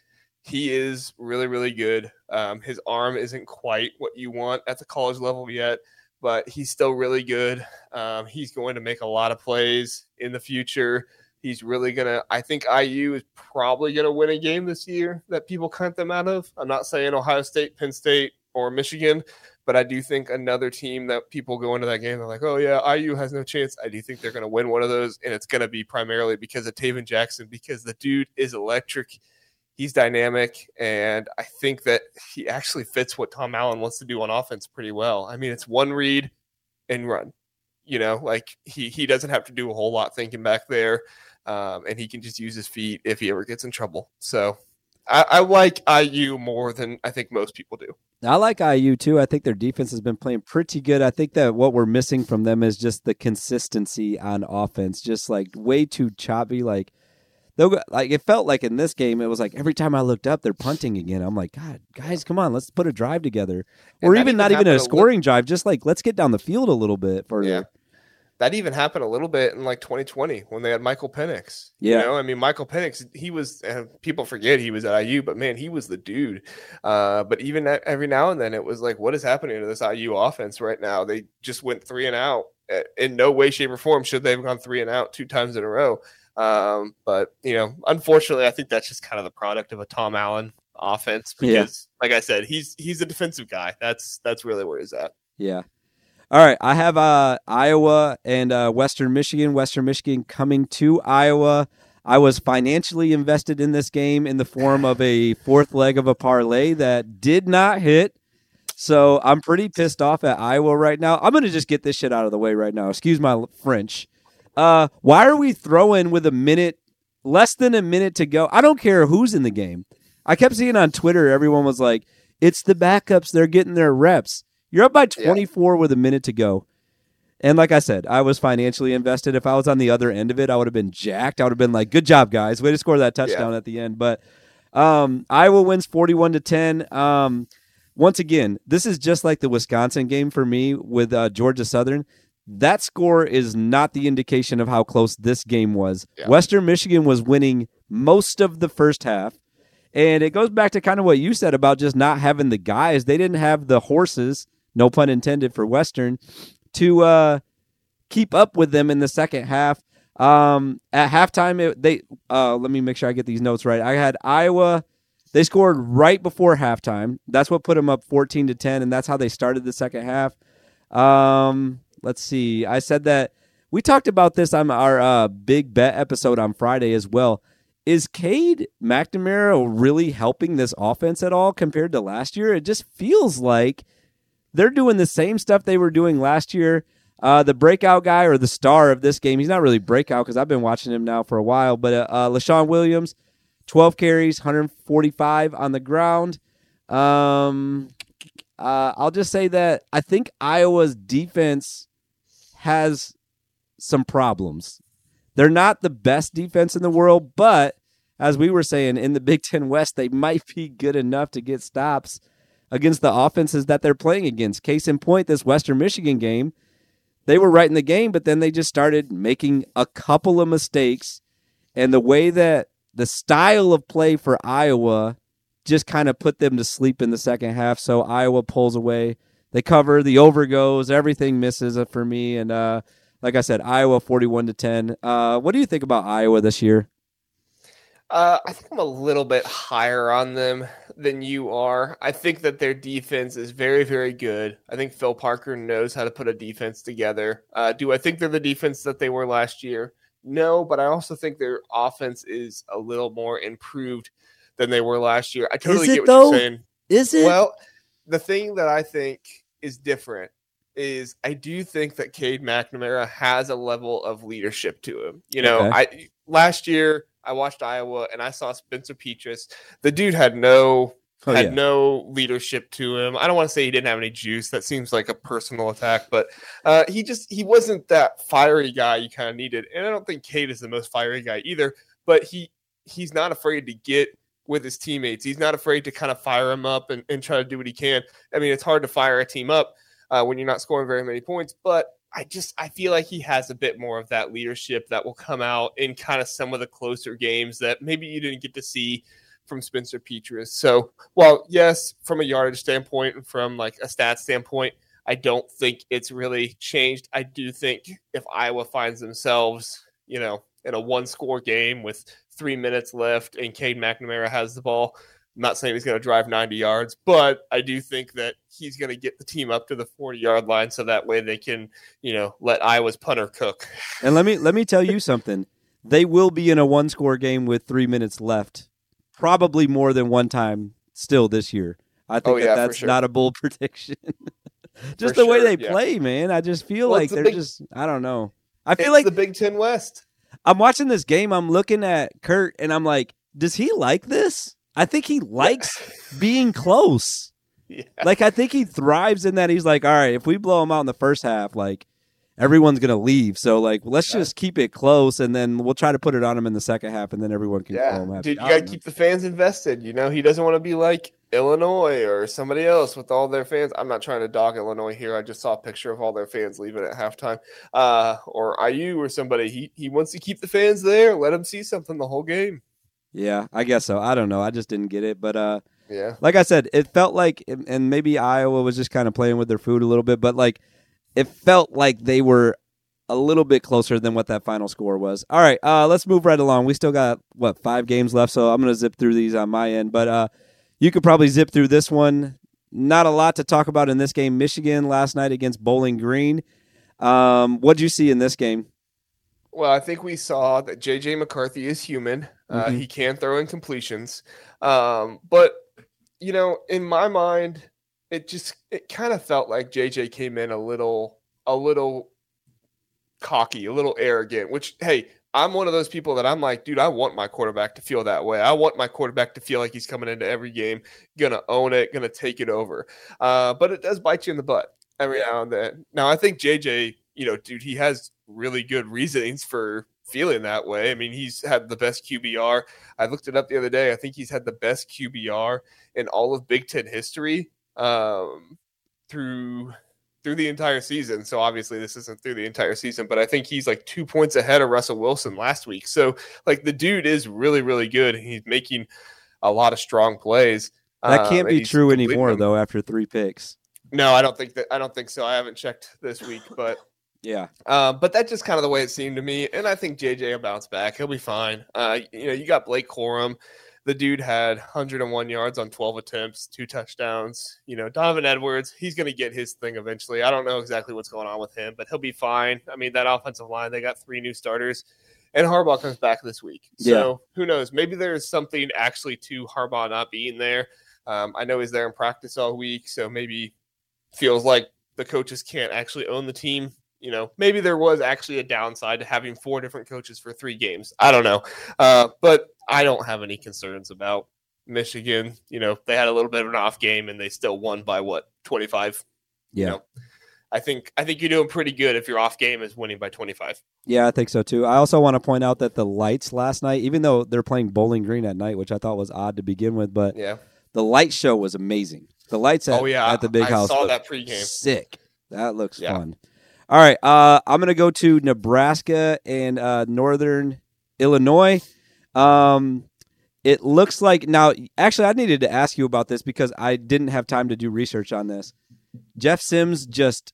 he is really, really good. Um, his arm isn't quite what you want at the college level yet, but he's still really good. Um, he's going to make a lot of plays in the future. He's really gonna. I think IU is probably gonna win a game this year that people count them out of. I'm not saying Ohio State, Penn State, or Michigan, but I do think another team that people go into that game, they're like, oh, yeah, IU has no chance. I do think they're to win one of those, and it's to be primarily because of Tayven Jackson, because the dude is electric. He's dynamic, and I think that he actually fits what Tom Allen wants to do on offense pretty well. I mean, it's one read and run. You know, like he he doesn't have to do a whole lot thinking back there, um, and he can just use his feet if he ever gets in trouble. So I, I like IU more than I think most people do. I like IU too. I think their defense has been playing pretty good. I think that what we're missing from them is just the consistency on offense, just like way too choppy. Like they'll like it felt like in this game, it was like every time I looked up, they're punting again. I'm like, God, guys, come on, let's put a drive together, or even not even a scoring drive. Just like let's get down the field a little bit further. Yeah that even happened a little bit in like 2020 when they had Michael Penix. Yeah. You know, I mean, Michael Penix, he was, people forget he was at IU, but man, he was the dude. Uh, but even every now and then, it was like, what is happening to this IU offense right now? They just went three and out. In no way, shape, or form should they have gone three and out two times in a row. Um, but, you know, unfortunately, I think that's just kind of the product of a Tom Allen offense because, yeah. like I said, he's he's a defensive guy. That's that's really where he's at. Yeah. All right, I have uh, Iowa and uh, Western Michigan. Western Michigan coming to Iowa. I was financially invested in this game in the form of a fourth leg of a parlay that did not hit. So I'm pretty pissed off at Iowa right now. I'm going to just get this shit out of the way right now. Excuse my French. Uh, why are we throwing with a minute, less than a minute to go? I don't care who's in the game. I kept seeing on Twitter, everyone was like, it's the backups. They're getting their reps. You're up by 24 yeah. with a minute to go. And like I said, I was financially invested. If I was on the other end of it, I would have been jacked. I would have been like, "Good job, guys! Way to score that touchdown yeah. at the end." But um, Iowa wins 41 to 10. Um, once again, this is just like the Wisconsin game for me with uh, Georgia Southern. That score is not the indication of how close this game was. Yeah. Western Michigan was winning most of the first half. And it goes back to kind of what you said about just not having the guys. They didn't have the horses no pun intended for Western, to uh, keep up with them in the second half. Um, at halftime, it, they uh, let me make sure I get these notes right. I had Iowa. They scored right before halftime. That's what put them up 14 to 10, and that's how they started the second half. Um, let's see. I said that we talked about this on our uh, big bet episode on Friday as well. Is Cade McNamara really helping this offense at all compared to last year? It just feels like – they're doing the same stuff they were doing last year. Uh, the breakout guy or the star of this game, he's not really breakout because I've been watching him now for a while, but uh, uh, Leshon Williams, 12 carries, 145 on the ground. Um, uh, I'll just say that I think Iowa's defense has some problems. They're not the best defense in the world, but as we were saying in the Big Ten West, they might be good enough to get stops against the offenses that they're playing against. Case in point, this Western Michigan game, they were right in the game, but then they just started making a couple of mistakes. And the way that the style of play for Iowa just kind of put them to sleep in the second half. So Iowa pulls away. They cover, the over goes, everything misses for me. And uh, like I said, Iowa 41 to 10. Uh, what do you think about Iowa this year? Uh, I think I'm a little bit higher on them than you are. I think that their defense is very, very good. I think Phil Parker knows how to put a defense together. Uh, do I think they're the defense that they were last year? No, but I also think their offense is a little more improved than they were last year. I totally get what though? you're saying. Is it? Well, the thing that I think is different is I do think that Cade McNamara has a level of leadership to him. You know, okay. I last year I watched Iowa and I saw Spencer Petras. The dude had no oh, had yeah. no leadership to him. I don't want to say he didn't have any juice. That seems like a personal attack, but uh, he just he wasn't that fiery guy you kind of needed. And I don't think Cade is the most fiery guy either. But he he's not afraid to get with his teammates. He's not afraid to kind of fire him up and, and try to do what he can. I mean, it's hard to fire a team up uh, when you're not scoring very many points, but I just I feel like he has a bit more of that leadership that will come out in kind of some of the closer games that maybe you didn't get to see from Spencer Petras. So, well, yes, from a yardage standpoint and from like a stat standpoint, I don't think it's really changed. I do think if Iowa finds themselves, you know, in a one score game with three minutes left and Cade McNamara has the ball, I'm not saying he's going to drive 90 yards, but I do think that he's going to get the team up to the 40 yard line so that way they can, you know, let Iowa's punter cook. And let me let me tell you something. They will be in a one score game with three minutes left, probably more than one time still this year. I think Oh, that yeah, for that's sure. not a bold prediction. just For the way they yeah. play, man. I just feel Well, like they're big- just I don't know. I feel like the Big Ten West. I'm watching this game. I'm looking at Kirk, and I'm like, does he like this? I think he likes being close. Yeah. Like I think he thrives in that. He's like, all right, if we blow him out in the first half, like everyone's gonna leave. So like, let's Yeah. just keep it close, and then we'll try to put it on him in the second half, and then everyone can Yeah, dude, you got to keep the fans invested. You know, he doesn't want to be like Illinois or somebody else with all their fans. I'm not trying to dog Illinois here. I just saw a picture of all their fans leaving at halftime, uh, or IU or somebody. He he wants to keep the fans there. Let them see something the whole game. Yeah, I guess so. I don't know. I just didn't get it, but uh, Yeah, like I said, it felt like, and maybe Iowa was just kind of playing with their food a little bit, but like it felt like they were a little bit closer than what that final score was. All right, uh, let's move right along. We still got what five games left, so I'm gonna zip through these on my end, but uh, you could probably zip through this one. Not a lot to talk about in this game. Michigan last night against Bowling Green. Um, what'd you see in this game? Well, I think we saw that JJ McCarthy is human. Uh, Mhm. He can throw in completions, um, but you know, in my mind, it just it kind of felt like JJ came in a little a little cocky, a little arrogant. Which, hey, I'm one of those people that I'm like, dude, I want my quarterback to feel that way. I want my quarterback to feel like he's coming into every game, gonna own it, gonna take it over. Uh, but it does bite you in the butt every now and then. Now, I think JJ, you know, dude, he has really good reasonings for feeling that way. I mean, he's had the best QBR. I looked it up the other day. I think he's had the best QBR in all of Big Ten history um, through through the entire season. So obviously this isn't through the entire season, but I think he's like two points ahead of Russell Wilson last week. So like the dude is really really good. He's making a lot of strong plays. That um, can't and be true anymore, them. though. After three picks, No, I don't think that. I don't think so. I haven't checked this week, but yeah. uh, but that's just kind of the way it seemed to me. And I think JJ will bounce back. He'll be fine. Uh, you know, you got Blake Corum. The dude had 101 yards on 12 attempts, two touchdowns. You know, Donovan Edwards, he's going to get his thing eventually. I don't know exactly what's going on with him, but he'll be fine. I mean, that offensive line, they got three new starters, and Harbaugh comes back this week. So who knows? Maybe there's something actually to Harbaugh not being there. Um, I know he's there in practice all week, so maybe feels like the coaches can't actually own the team. You know, maybe there was actually a downside to having four different coaches for three games. I don't know. Uh, but I don't have any concerns about Michigan. You know, they had a little bit of an off game and they still won by what, 25? Yeah. You know, I think I think you're doing pretty good if your off game is winning by 25. Yeah, I think so too. I also want to point out that the lights last night, even though they're playing Bowling Green at night, which I thought was odd to begin with, but Yeah. the light show was amazing. The lights at, oh yeah. at the big I house saw that pregame. sick. That looks Yeah. fun. All right, uh, I'm gonna go to Nebraska and uh, Northern Illinois. Um, it looks like now. Actually, I needed to ask you about this because I didn't have time to do research on this. Jeff Sims just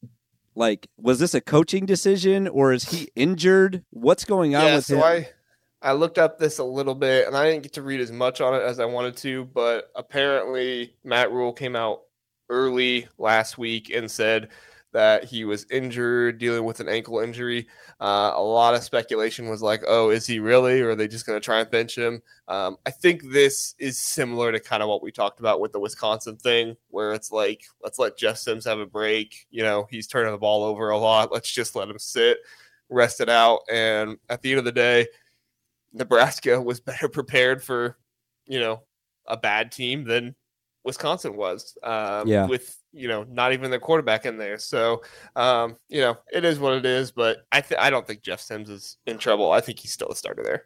like was this a coaching decision or is he injured? What's going on yeah, with so him? I I looked up this a little bit and I didn't get to read as much on it as I wanted to, but apparently Matt Rhule came out early last week and said that he was injured, dealing with an ankle injury. Uh, a lot of speculation was like, "Oh, is he really? Or are they just going to try and bench him?" Um, I think this is similar to kind of what we talked about with the Wisconsin thing, where it's like, let's let Jeff Sims have a break. You know, he's turning the ball over a lot. Let's just let him sit, rest it out, and at the end of the day, Nebraska was better prepared for, you know, a bad team than Wisconsin was. Um, Yeah. With you know not even the quarterback in there, so um, you know it is what it is. But I th- I don't think Jeff Sims is in trouble. I think he's still a starter there.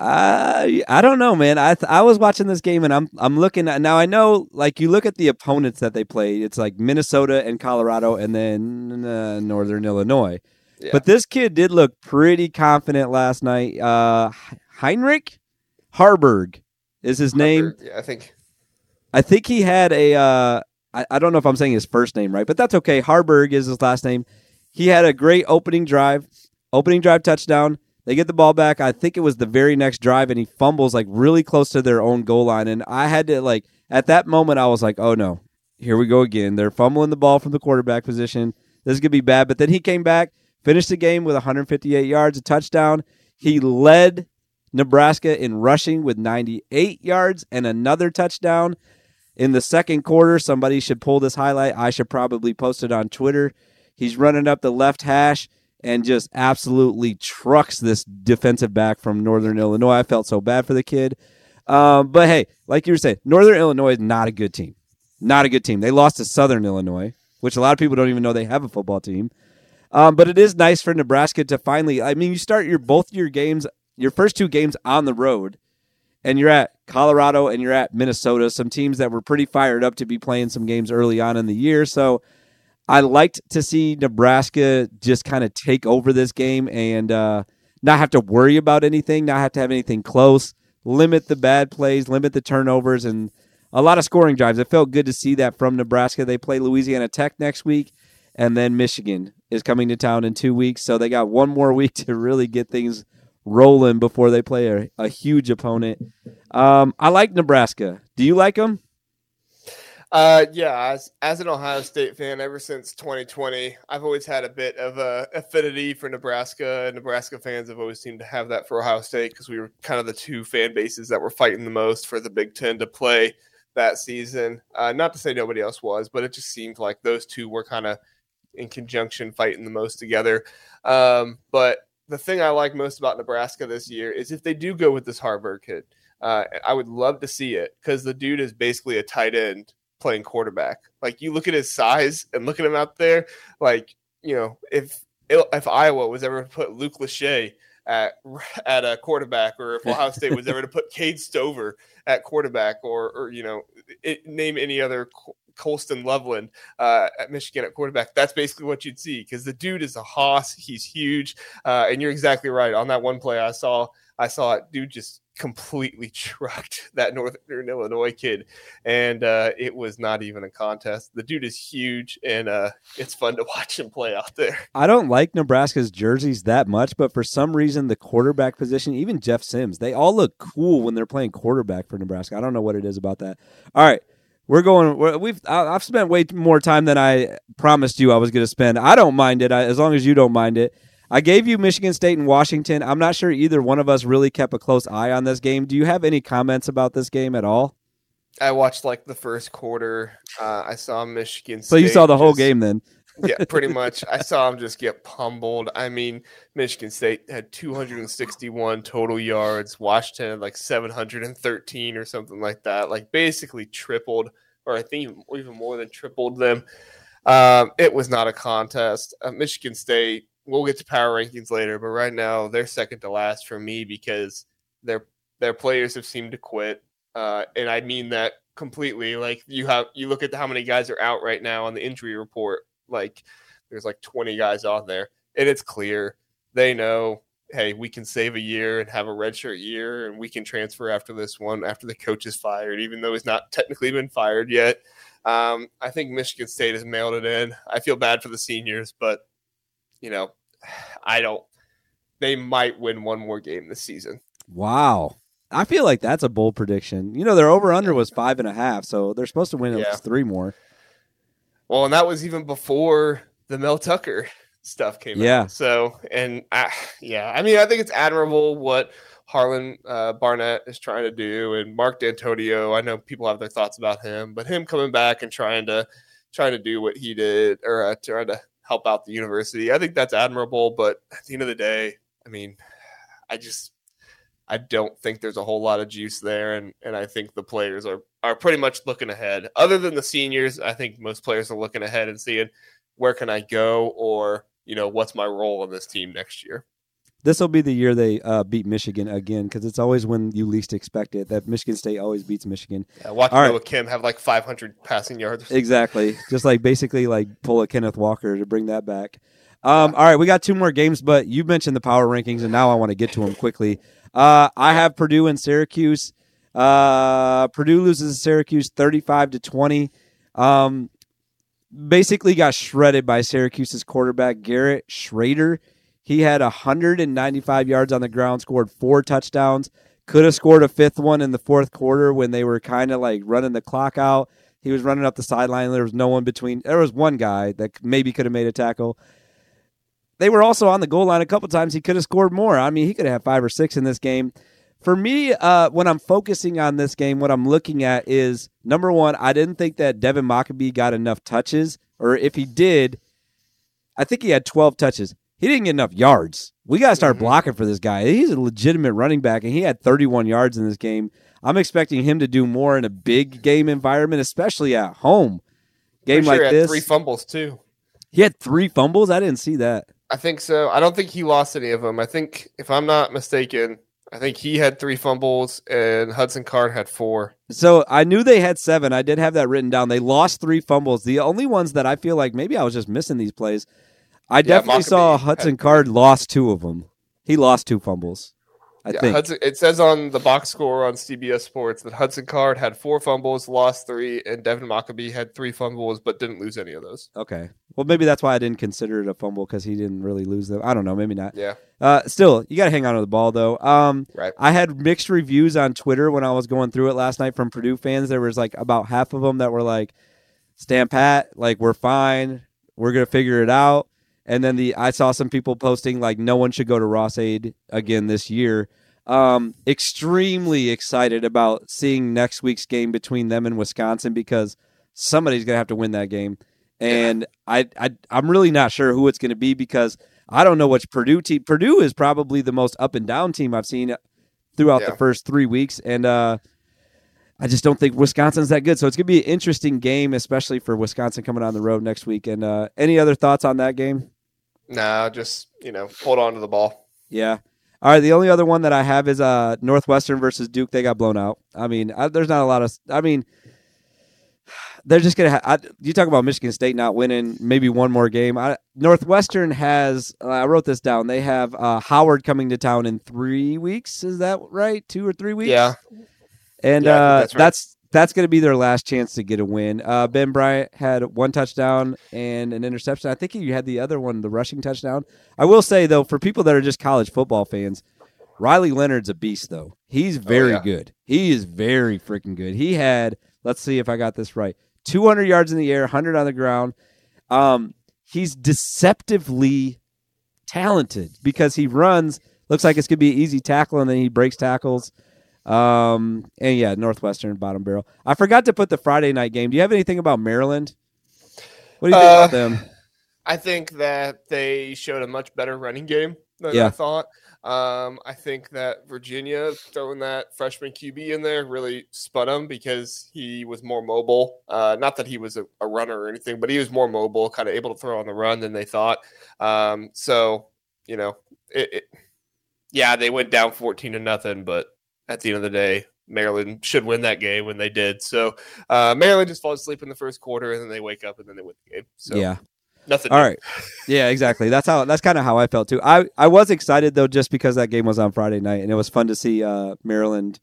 I I don't know, man. I th- I was watching this game and I'm I'm looking at now. I know, like you look at the opponents that they played. It's like Minnesota and Colorado, and then uh, Northern Illinois. Yeah. But this kid did look pretty confident last night. Uh, Heinrich Haarberg is his name. Yeah, I think. I think he had a. Uh, I, I don't know if I'm saying his first name right, but that's okay. Haarberg is his last name. He had a great opening drive, opening drive touchdown. They get the ball back. I think it was the very next drive, and he fumbles like really close to their own goal line. And I had to like at that moment, I was like, "Oh no, here we go again." They're fumbling the ball from the quarterback position. This is gonna be bad. But then he came back, finished the game with 158 yards, a touchdown. He led Nebraska in rushing with 98 yards and another touchdown in the second quarter. Somebody should pull this highlight. I should probably post it on Twitter. He's running up the left hash and just absolutely trucks this defensive back from Northern Illinois. I felt so bad for the kid. Um, but hey, like you were saying, Northern Illinois is not a good team. Not a good team. They lost to Southern Illinois, which a lot of people don't even know they have a football team. Um, but it is nice for Nebraska to finally. I mean, you start your both your games, your first two games on the road, and you're at Colorado and you're at Minnesota, some teams that were pretty fired up to be playing some games early on in the year. So I liked to see Nebraska just kind of take over this game and uh, not have to worry about anything, not have to have anything close, limit the bad plays, limit the turnovers, and a lot of scoring drives. It felt good to see that from Nebraska. They play Louisiana Tech next week, and then Michigan is coming to town in two weeks. So they got one more week to really get things rolling before they play a, a huge opponent. Um, I like Nebraska. Do you like them? Uh, yeah, as, as an Ohio State fan, ever since 2020, I've always had a bit of a affinity for Nebraska. Nebraska fans have always seemed to have that for Ohio State because we were kind of the two fan bases that were fighting the most for the Big Ten to play that season. Uh, not to say nobody else was, but it just seemed like those two were kind of in conjunction fighting the most together. Um, but the thing I like most about Nebraska this year is if they do go with this Haarberg kid, uh, I would love to see it because the dude is basically a tight end playing quarterback. Like you look at his size and look at him out there, like you know if if Iowa was ever to put Luke Lachey at at a quarterback, or if Ohio State was ever to put Cade Stover at quarterback, or or you know it, name any other Colston Loveland uh, at Michigan at quarterback. That's basically what you'd see because the dude is a hoss. He's huge, uh, and you're exactly right. On that one play I saw, I saw it, dude just completely trucked that Northern Illinois kid, and uh, it was not even a contest. The dude is huge, and uh, it's fun to watch him play out there. I don't like Nebraska's jerseys that much, but for some reason, the quarterback position, even Jeff Sims, they all look cool when they're playing quarterback for Nebraska. I don't know what it is about that. All right. We're going. We've. I've spent way more time than I promised you I was going to spend. I don't mind it as long as you don't mind it. I gave you Michigan State and Washington. I'm not sure either one of us really kept a close eye on this game. Do you have any comments about this game at all? I watched like the first quarter. Uh, I saw Michigan. State so you saw the whole game then? Yeah, pretty much. I saw him just get pummeled. I mean, Michigan State had 261 total yards. Washington had like 713 or something like that. Like basically tripled, or I think even, more than tripled them. Um, it was not a contest. Uh, Michigan State. We'll get to power rankings later, but right now they're second to last for me because their their players have seemed to quit, uh, and I mean that completely. Like you have, you look at how many guys are out right now on the injury report like there's like 20 guys on there, and it's clear they know, hey, we can save a year and have a redshirt year, and we can transfer after this one after the coach is fired, even though he's not technically been fired yet. Um, I think Michigan State has mailed it in. I feel bad for the seniors, but you know, I don't. They might win one more game this season. Wow. I feel like that's a bold prediction. You know, their over under was five and a half, so they're supposed to win at yeah. least three more. Well, and that was even before the Mel Tucker stuff came yeah. out. So, and I, yeah, I mean, I think it's admirable what Harlon uh, Barnett is trying to do, and Mark Dantonio. I know people have their thoughts about him, but him coming back and trying to trying to do what he did, or uh, trying to help out the university, I think that's admirable. But at the end of the day, I mean, I just I don't think there's a whole lot of juice there, and and I think the players are are pretty much looking ahead. Other than the seniors, I think most players are looking ahead and seeing where can I go, or you know what's my role on this team next year. This will be the year they uh, beat Michigan again because it's always when you least expect it. That Michigan State always beats Michigan. Yeah, watch Noah right. Kim have like 500 passing yards. Exactly, just like basically like pull a Kenneth Walker to bring that back. Um, all right, we got two more games, but you mentioned the power rankings, and now I want to get to them quickly. Uh, I have Purdue and Syracuse. Uh, Purdue loses to Syracuse 35 to 20. Um, basically got shredded by Syracuse's quarterback Garrett Shrader. He had 195 yards on the ground, scored four touchdowns. Could have scored a fifth one in the fourth quarter when they were kind of like running the clock out. He was running up the sideline. There was no one between. There was one guy that maybe could have made a tackle. They were also on the goal line a couple times. He could have scored more. I mean, he could have had five or six in this game. For me, uh, when I'm focusing on this game, what I'm looking at is number one, I didn't think that Devin Mockobee got enough touches, or if he did, I think he had 12 touches. He didn't get enough yards. We got to start Mm-hmm. blocking for this guy. He's a legitimate running back, and he had 31 yards in this game. I'm expecting him to do more in a big game environment, especially at home. Game Pretty like he had this, three fumbles too. he had three fumbles. I didn't see that. I think so. I don't think he lost any of them. I think, if I'm not mistaken, I think he had three fumbles and Hudson Card had four. So I knew they had seven. I did have that written down. They lost three fumbles. The only ones that I feel like maybe I was just missing these plays. I definitely saw Hudson Card lost two of them. He lost two fumbles. I yeah, think. Hudson, it says on the box score on CBS Sports that Hudson Card had four fumbles, lost three, and Devin Mockobee had three fumbles but didn't lose any of those. okay. Well, maybe that's why I didn't consider it a fumble because he didn't really lose them. I don't know. Maybe not. Yeah, Uh, still, you got to hang on to the ball though. Um, right. I had mixed reviews on Twitter when I was going through it last night from Purdue fans. There was like about half of them that were like, "Stand pat, like we're fine, we're gonna figure it out." And then the I saw some people posting like, "No one should go to Ross-Ade again this year." Um, extremely excited about seeing next week's game between them and Wisconsin because somebody's gonna have to win that game, and I, I I'm really not sure who it's gonna be because I don't know which Purdue team. Purdue is probably the most up and down team I've seen throughout the first three weeks, and uh, I just don't think Wisconsin's that good. So it's gonna be an interesting game, especially for Wisconsin coming on the road next week. And uh, any other thoughts on that game? Nah, just you know, hold on to the ball. Yeah. All right. The only other one that I have is uh, Northwestern versus Duke. They got blown out. I mean, I, there's not a lot of. I mean, they're just gonna. Ha- I, you talk about Michigan State not winning maybe one more game. I, Northwestern has. Uh, I wrote this down. They have uh, Howard coming to town in three weeks. Is that right? Two or three weeks? Yeah, And Yeah, uh, that's right. that's that's going to be their last chance to get a win. Uh, ben Bryant had one touchdown and an interception. I think he had the other one, the rushing touchdown. I will say though, for people that are just college football fans, Riley Leonard's a beast though. He's very yeah. good. He is very freaking good. He had, let's see if I got this right, 200 yards in the air, 100 on the ground. Um, he's deceptively talented because he runs. Looks like it's gonna be an easy tackle, and then he breaks tackles. Um, and yeah, Northwestern bottom barrel. I forgot to put the Friday night game. Do you have anything about Maryland? What do you think Uh, about them? I think that they showed a much better running game than Yeah. I thought. Um, I think that Virginia throwing that freshman QB in there really spun him because he was more mobile. Uh, not that he was a, a runner or anything, but he was more mobile, kind of able to throw on the run than they thought. Um, so you know, it, it, yeah, they went down fourteen to nothing, but at the end of the day, Maryland should win that game when they did. So uh, Maryland just falls asleep in the first quarter, and then they wake up and then they win the game. So yeah. nothing. All new. right. Yeah, exactly. That's how. That's kind of how I felt too. I I was excited though, just because that game was on Friday night, and it was fun to see uh, Maryland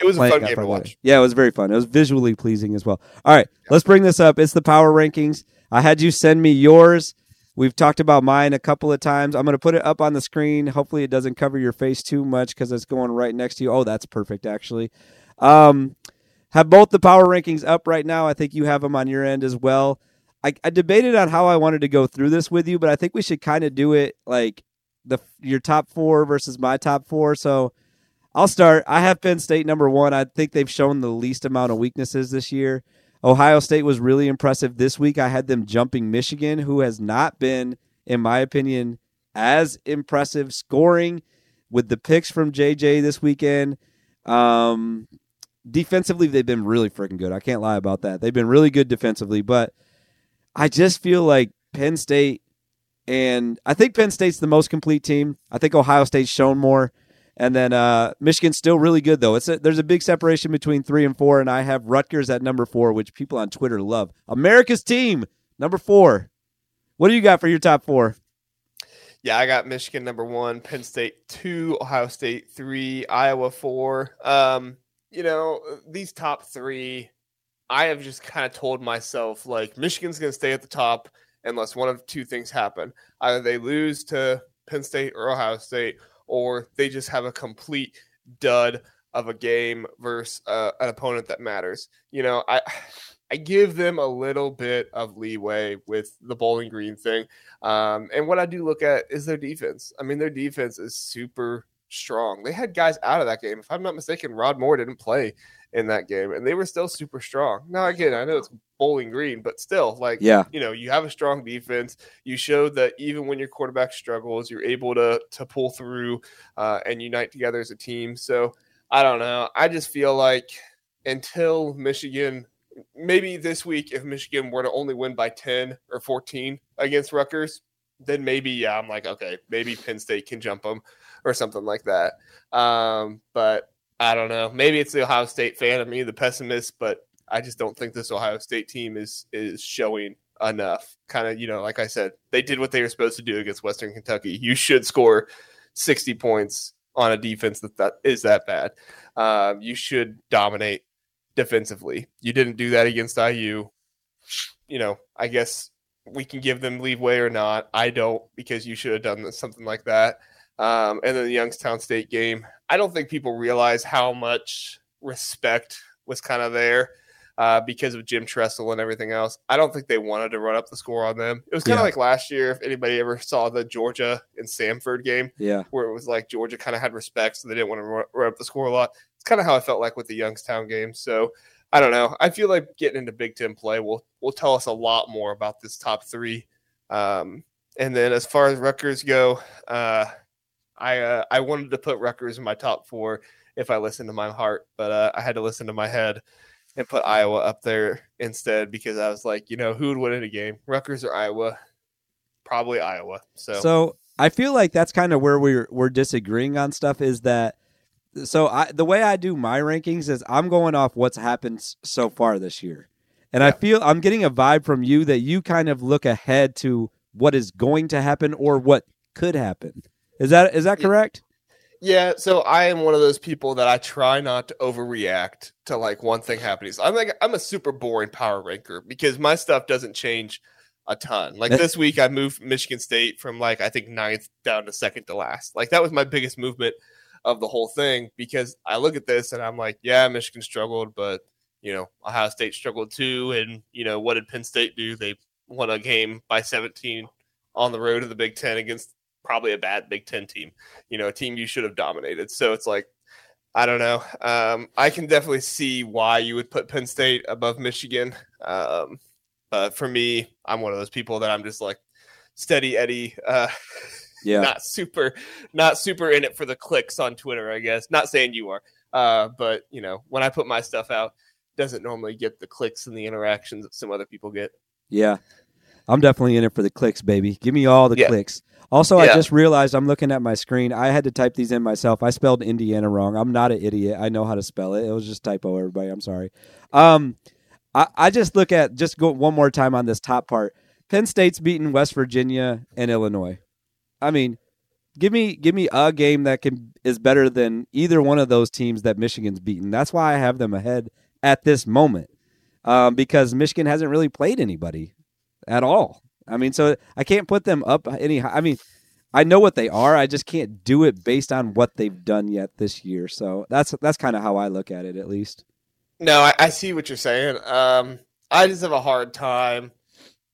It was a fun game to Friday watch. Yeah, it was very fun. It was visually pleasing as well. All right, let's bring this up. It's the power rankings. I had you send me yours. We've talked about mine a couple of times. I'm going to put it up on the screen. Hopefully, it doesn't cover your face too much because it's going right next to you. Oh, that's perfect, actually. Um, have both the power rankings up right now. I think you have them on your end as well. I, I debated on how I wanted to go through this with you, but I think we should kind of do it like the your top four versus my top four. So I'll start. I have Penn State number one. I think they've shown the least amount of weaknesses this year. Ohio State was really impressive this week. I had them jumping Michigan, who has not been, in my opinion, as impressive scoring with the picks from JJ this weekend. Um, defensively, they've been really freaking good. I can't lie about that. They've been really good defensively, but I just feel like Penn State and I think Penn State's the most complete team. I think Ohio State's shown more. And then uh, Michigan's still really good though. It's a, there's a big separation between three and four, and I have Rutgers at number four, which people on Twitter love. America's team, number four. What do you got for your top four? Yeah, I got Michigan number one, Penn State two, Ohio State three, Iowa four. Um, you know, these top three, I have just kind of told myself like Michigan's going to stay at the top unless one of two things happen. Either they lose to Penn State or Ohio State, or they just have a complete dud of a game versus uh, an opponent that matters. You know, I I give them a little bit of leeway with the Bowling Green thing. Um, and what I do look at is their defense. I mean, their defense is super strong. They had guys out of that game. If I'm not mistaken, Rod Moore didn't play in that game, and they were still super strong. Now, again, I know it's Bowling Green, but still, like, yeah, you know, you have a strong defense. You showed that even when your quarterback struggles, you're able to to pull through uh, and unite together as a team. So I don't know. I just feel like until Michigan, maybe this week, if Michigan were to only win by 10 or 14 against Rutgers, then maybe, yeah, I'm like, okay, maybe Penn State can jump them or something like that. Um, but I don't know. Maybe it's the Ohio State fan of me, the pessimist, but I just don't think this Ohio State team is is showing enough. Kind of, you know, like I said, they did what they were supposed to do against Western Kentucky. You should score 60 points on a defense that, that is that bad. Um, you should dominate defensively. You didn't do that against IU. You know, I guess we can give them leeway or not. I don't because you should have done something like that. Um, and then the Youngstown State game. I don't think people realize how much respect was kind of there uh, because of Jim Tressel and everything else. I don't think they wanted to run up the score on them. It was kind of yeah. like last year. If anybody ever saw the Georgia and Samford game, yeah, where it was like Georgia kind of had respect, so they didn't want to run, run up the score a lot. It's kind of how I felt like with the Youngstown game. So I don't know. I feel like getting into Big Ten play will will tell us a lot more about this top three. Um, and then as far as Rutgers go, uh, I uh, I wanted to put Rutgers in my top four if I listened to my heart, but uh, I had to listen to my head and put Iowa up there instead because I was like, you know, who would win in a game, Rutgers or Iowa? Probably Iowa. So, so I feel like that's kind of where we're we're disagreeing on stuff. Is that so? I the way I do my rankings is I'm going off what's happened so far this year, and yeah. I feel I'm getting a vibe from you that you kind of look ahead to what is going to happen or what could happen. Is that is that correct? Yeah, so I am one of those people that I try not to overreact to like one thing happening. So I'm like I'm a super boring power ranker because my stuff doesn't change a ton. Like eh. this week I moved Michigan State from like I think ninth down to second to last. Like that was my biggest movement of the whole thing because I look at this and I'm like, yeah, Michigan struggled, but you know, Ohio State struggled too. And, you know, what did Penn State do? They won a game by 17 on the road to the Big Ten against probably a bad Big Ten team, you know, a team you should have dominated. So it's like, I don't know. Um, I can definitely see why you would put Penn State above Michigan. Um, but for me, I'm one of those people that I'm just like steady Eddie. Uh, yeah, not super, not super in it for the clicks on Twitter. I guess not saying you are, uh, but you know, when I put my stuff out, doesn't normally get the clicks and the interactions that some other people get. Yeah, I'm definitely in it for the clicks, baby. Give me all the yeah. clicks. Also, yeah. I just realized I'm looking at my screen. I had to type these in myself. I spelled Indiana wrong. I'm not an idiot. I know how to spell it. It was just typo, everybody. I'm sorry. Um, I, I just look at just go one more time on this top part. Penn State's beaten West Virginia and Illinois. I mean, give me give me a game that can is better than either one of those teams that Michigan's beaten. That's why I have them ahead at this moment, um, because Michigan hasn't really played anybody at all. I mean, so I can't put them up any. I mean, I know what they are. I just can't do it based on what they've done yet this year. So that's that's kind of how I look at it, at least. No, I, I see what you're saying. Um, I just have a hard time,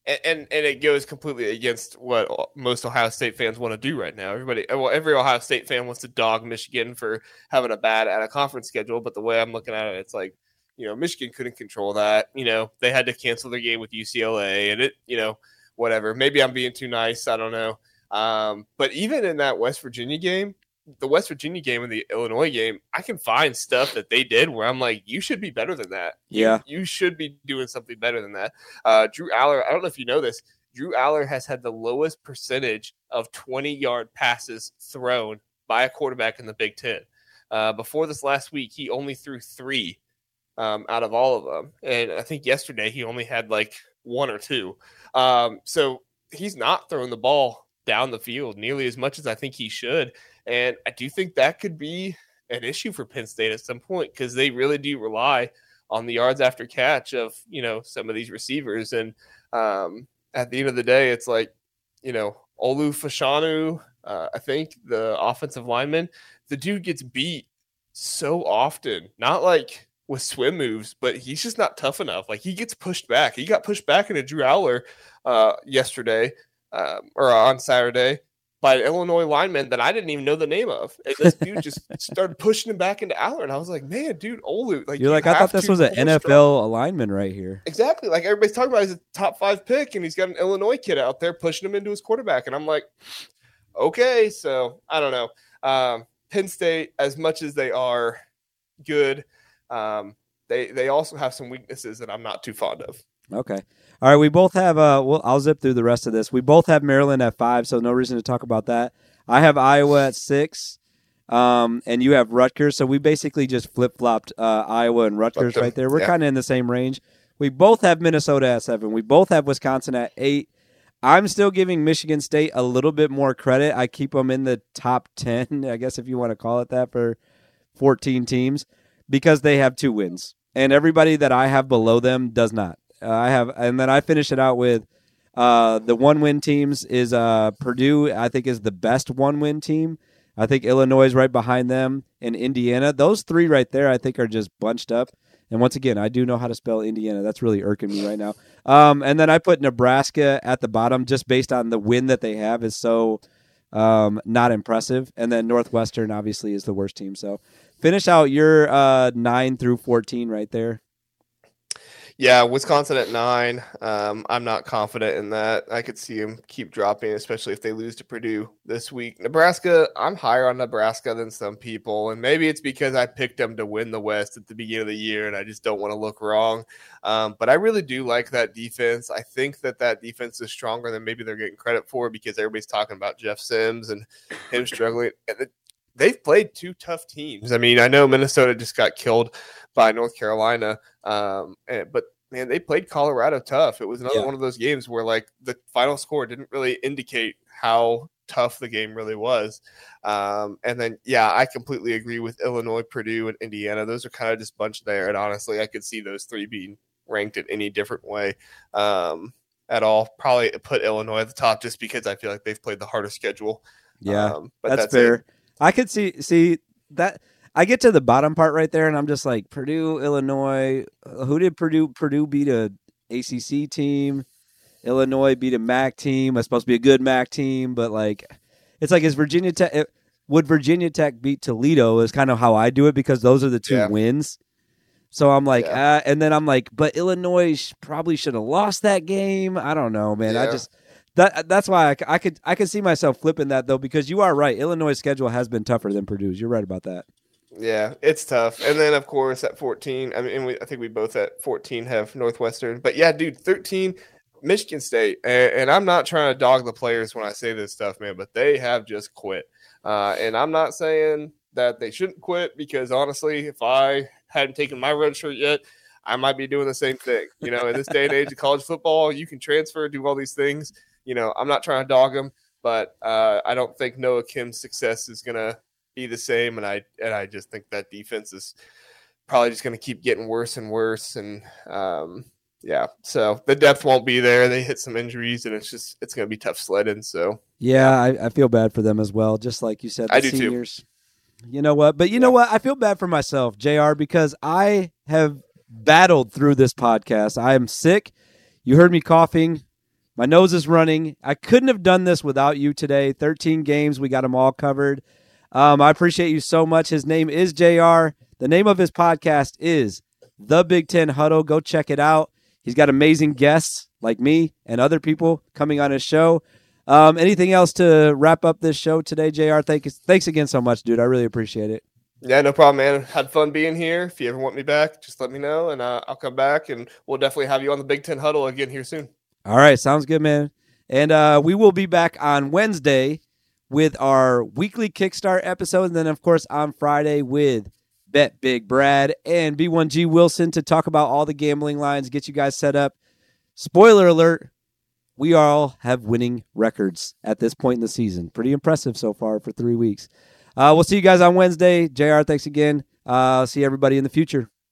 and, and, and it goes completely against what most Ohio State fans want to do right now. Everybody, well, every Ohio State fan wants to dog Michigan for having a bad at a conference schedule. But the way I'm looking at it, it's like you know Michigan couldn't control that. You know they had to cancel their game with UCLA, and it you know whatever. Maybe I'm being too nice. I don't know. Um, but even in that West Virginia game, the West Virginia game and the Illinois game, I can find stuff that they did where I'm like, you should be better than that. Yeah. You, you should be doing something better than that. Uh, Drew Allar, I don't know if you know this, Drew Allar has had the lowest percentage of 20 yard passes thrown by a quarterback in the Big Ten. Uh, before this last week, he only threw three um, out of all of them. And I think yesterday he only had like one or two. Um, so he's not throwing the ball down the field nearly as much as I think he should. And I do think that could be an issue for Penn State at some point because they really do rely on the yards after catch of you know some of these receivers. And um, at the end of the day, it's like you know Olu Fashanu, uh, I think the offensive lineman, the dude gets beat so often. Not like with swim moves, but he's just not tough enough. Like he gets pushed back. He got pushed back into Drew Allar uh, yesterday um, or on Saturday by an Illinois lineman that I didn't even know the name of. And this dude just started pushing him back into Allar, and I was like, "Man, dude, Olu!" Like you're you like, I thought this was an NFL strong. alignment right here. Exactly. Like everybody's talking about, he's a top five pick, and he's got an Illinois kid out there pushing him into his quarterback, and I'm like, okay, so I don't know. Um, Penn State, as much as they are good um, they they also have some weaknesses that I'm not too fond of. Okay. All right, we both have uh well I'll zip through the rest of this. We both have Maryland at 5, so no reason to talk about that. I have Iowa at 6. Um, and you have Rutgers, so we basically just flip flopped uh, Iowa and Rutgers right there. We're yeah. kind of in the same range. We both have Minnesota at seven. We both have Wisconsin at eight. I'm still giving Michigan State a little bit more credit. I keep them in the top ten, I guess if you want to call it that, for 14 teams because they have two wins, and everybody that I have below them does not. Uh, I have, and then I finish it out with uh, the one win teams is uh, Purdue. I think is the best one win team. I think Illinois is right behind them, and Indiana. Those three right there, I think, are just bunched up. And once again, I do know how to spell Indiana. That's really irking me right now. Um, and then I put Nebraska at the bottom just based on the win that they have is so um, not impressive. And then Northwestern obviously is the worst team. So Finish out your uh, nine through fourteen right there. Yeah, Wisconsin at nine. Um, I'm not confident in that. I could see them keep dropping, especially if they lose to Purdue this week. Nebraska, I'm higher on Nebraska than some people, and maybe it's because I picked them to win the West at the beginning of the year, and I just don't want to look wrong. Um, but I really do like that defense. I think that that defense is stronger than maybe they're getting credit for because everybody's talking about Jeff Sims and him struggling. They've played two tough teams. I mean, I know Minnesota just got killed by North Carolina, um, and, but man, they played Colorado tough. It was another yeah. one of those games where like the final score didn't really indicate how tough the game really was. Um, and then, yeah, I completely agree with Illinois, Purdue, and Indiana. Those are kind of just bunched there. And honestly, I could see those three being ranked in any different way um, at all. Probably put Illinois at the top just because I feel like they've played the hardest schedule. Yeah, um, but that's, that's fair. It. I could see see that I get to the bottom part right there, and I'm just like Purdue, Illinois. Uh, who did Purdue Purdue beat a ACC team? Illinois beat a MAC team. It's supposed to be a good MAC team, but like, it's like is Virginia Tech? Would Virginia Tech beat Toledo? Is kind of how I do it because those are the two yeah. wins. So I'm like, yeah. uh, and then I'm like, but Illinois probably should have lost that game. I don't know, man. Yeah. I just that that's why I, I, could I could see myself flipping that though because you are right. Illinois' schedule has been tougher than Purdue's. You're right about that. Yeah, it's tough. And then of course at 14, I mean, we, I think we both at 14 have Northwestern. But yeah, dude, 13, Michigan State. And, and I'm not trying to dog the players when I say this stuff, man, but they have just quit. Uh, and I'm not saying that they shouldn't quit because honestly, if I hadn't taken my red shirt yet, I might be doing the same thing. You know, in this day and age of college football, you can transfer, do all these things you know, I'm not trying to dog him, but uh, I don't think Noah Kim's success is going to be the same. And I and I just think that defense is probably just going to keep getting worse and worse. And um, yeah, so the depth won't be there. They hit some injuries, and it's just it's going to be tough sledding. So yeah, I, I, feel bad for them as well. Just like you said, the I do seniors. Too. You know what? But you yeah. know what? I feel bad for myself, JR. Because I have battled through this podcast. I am sick. You heard me coughing my nose is running. I couldn't have done this without you today. 13 games. We got them all covered. Um, I appreciate you so much. His name is JR. The name of his podcast is The Big Ten Huddle. Go check it out. He's got amazing guests like me and other people coming on his show. Um, anything else to wrap up this show today, JR? Thanks, thanks again so much, dude. I really appreciate it. Yeah, no problem, man. Had fun being here. If you ever want me back, just let me know, and uh, I'll come back, and we'll definitely have you on the Big Ten Huddle again here soon. All right, sounds good, man. And uh, we will be back on Wednesday with our weekly Kickstart episode, and then of course on Friday with Bet Big Brad and B1G Wilson to talk about all the gambling lines, get you guys set up. Spoiler alert: we all have winning records at this point in the season. Pretty impressive so far for three weeks. Uh, we'll see you guys on Wednesday. JR. Thanks again. Uh, see everybody in the future.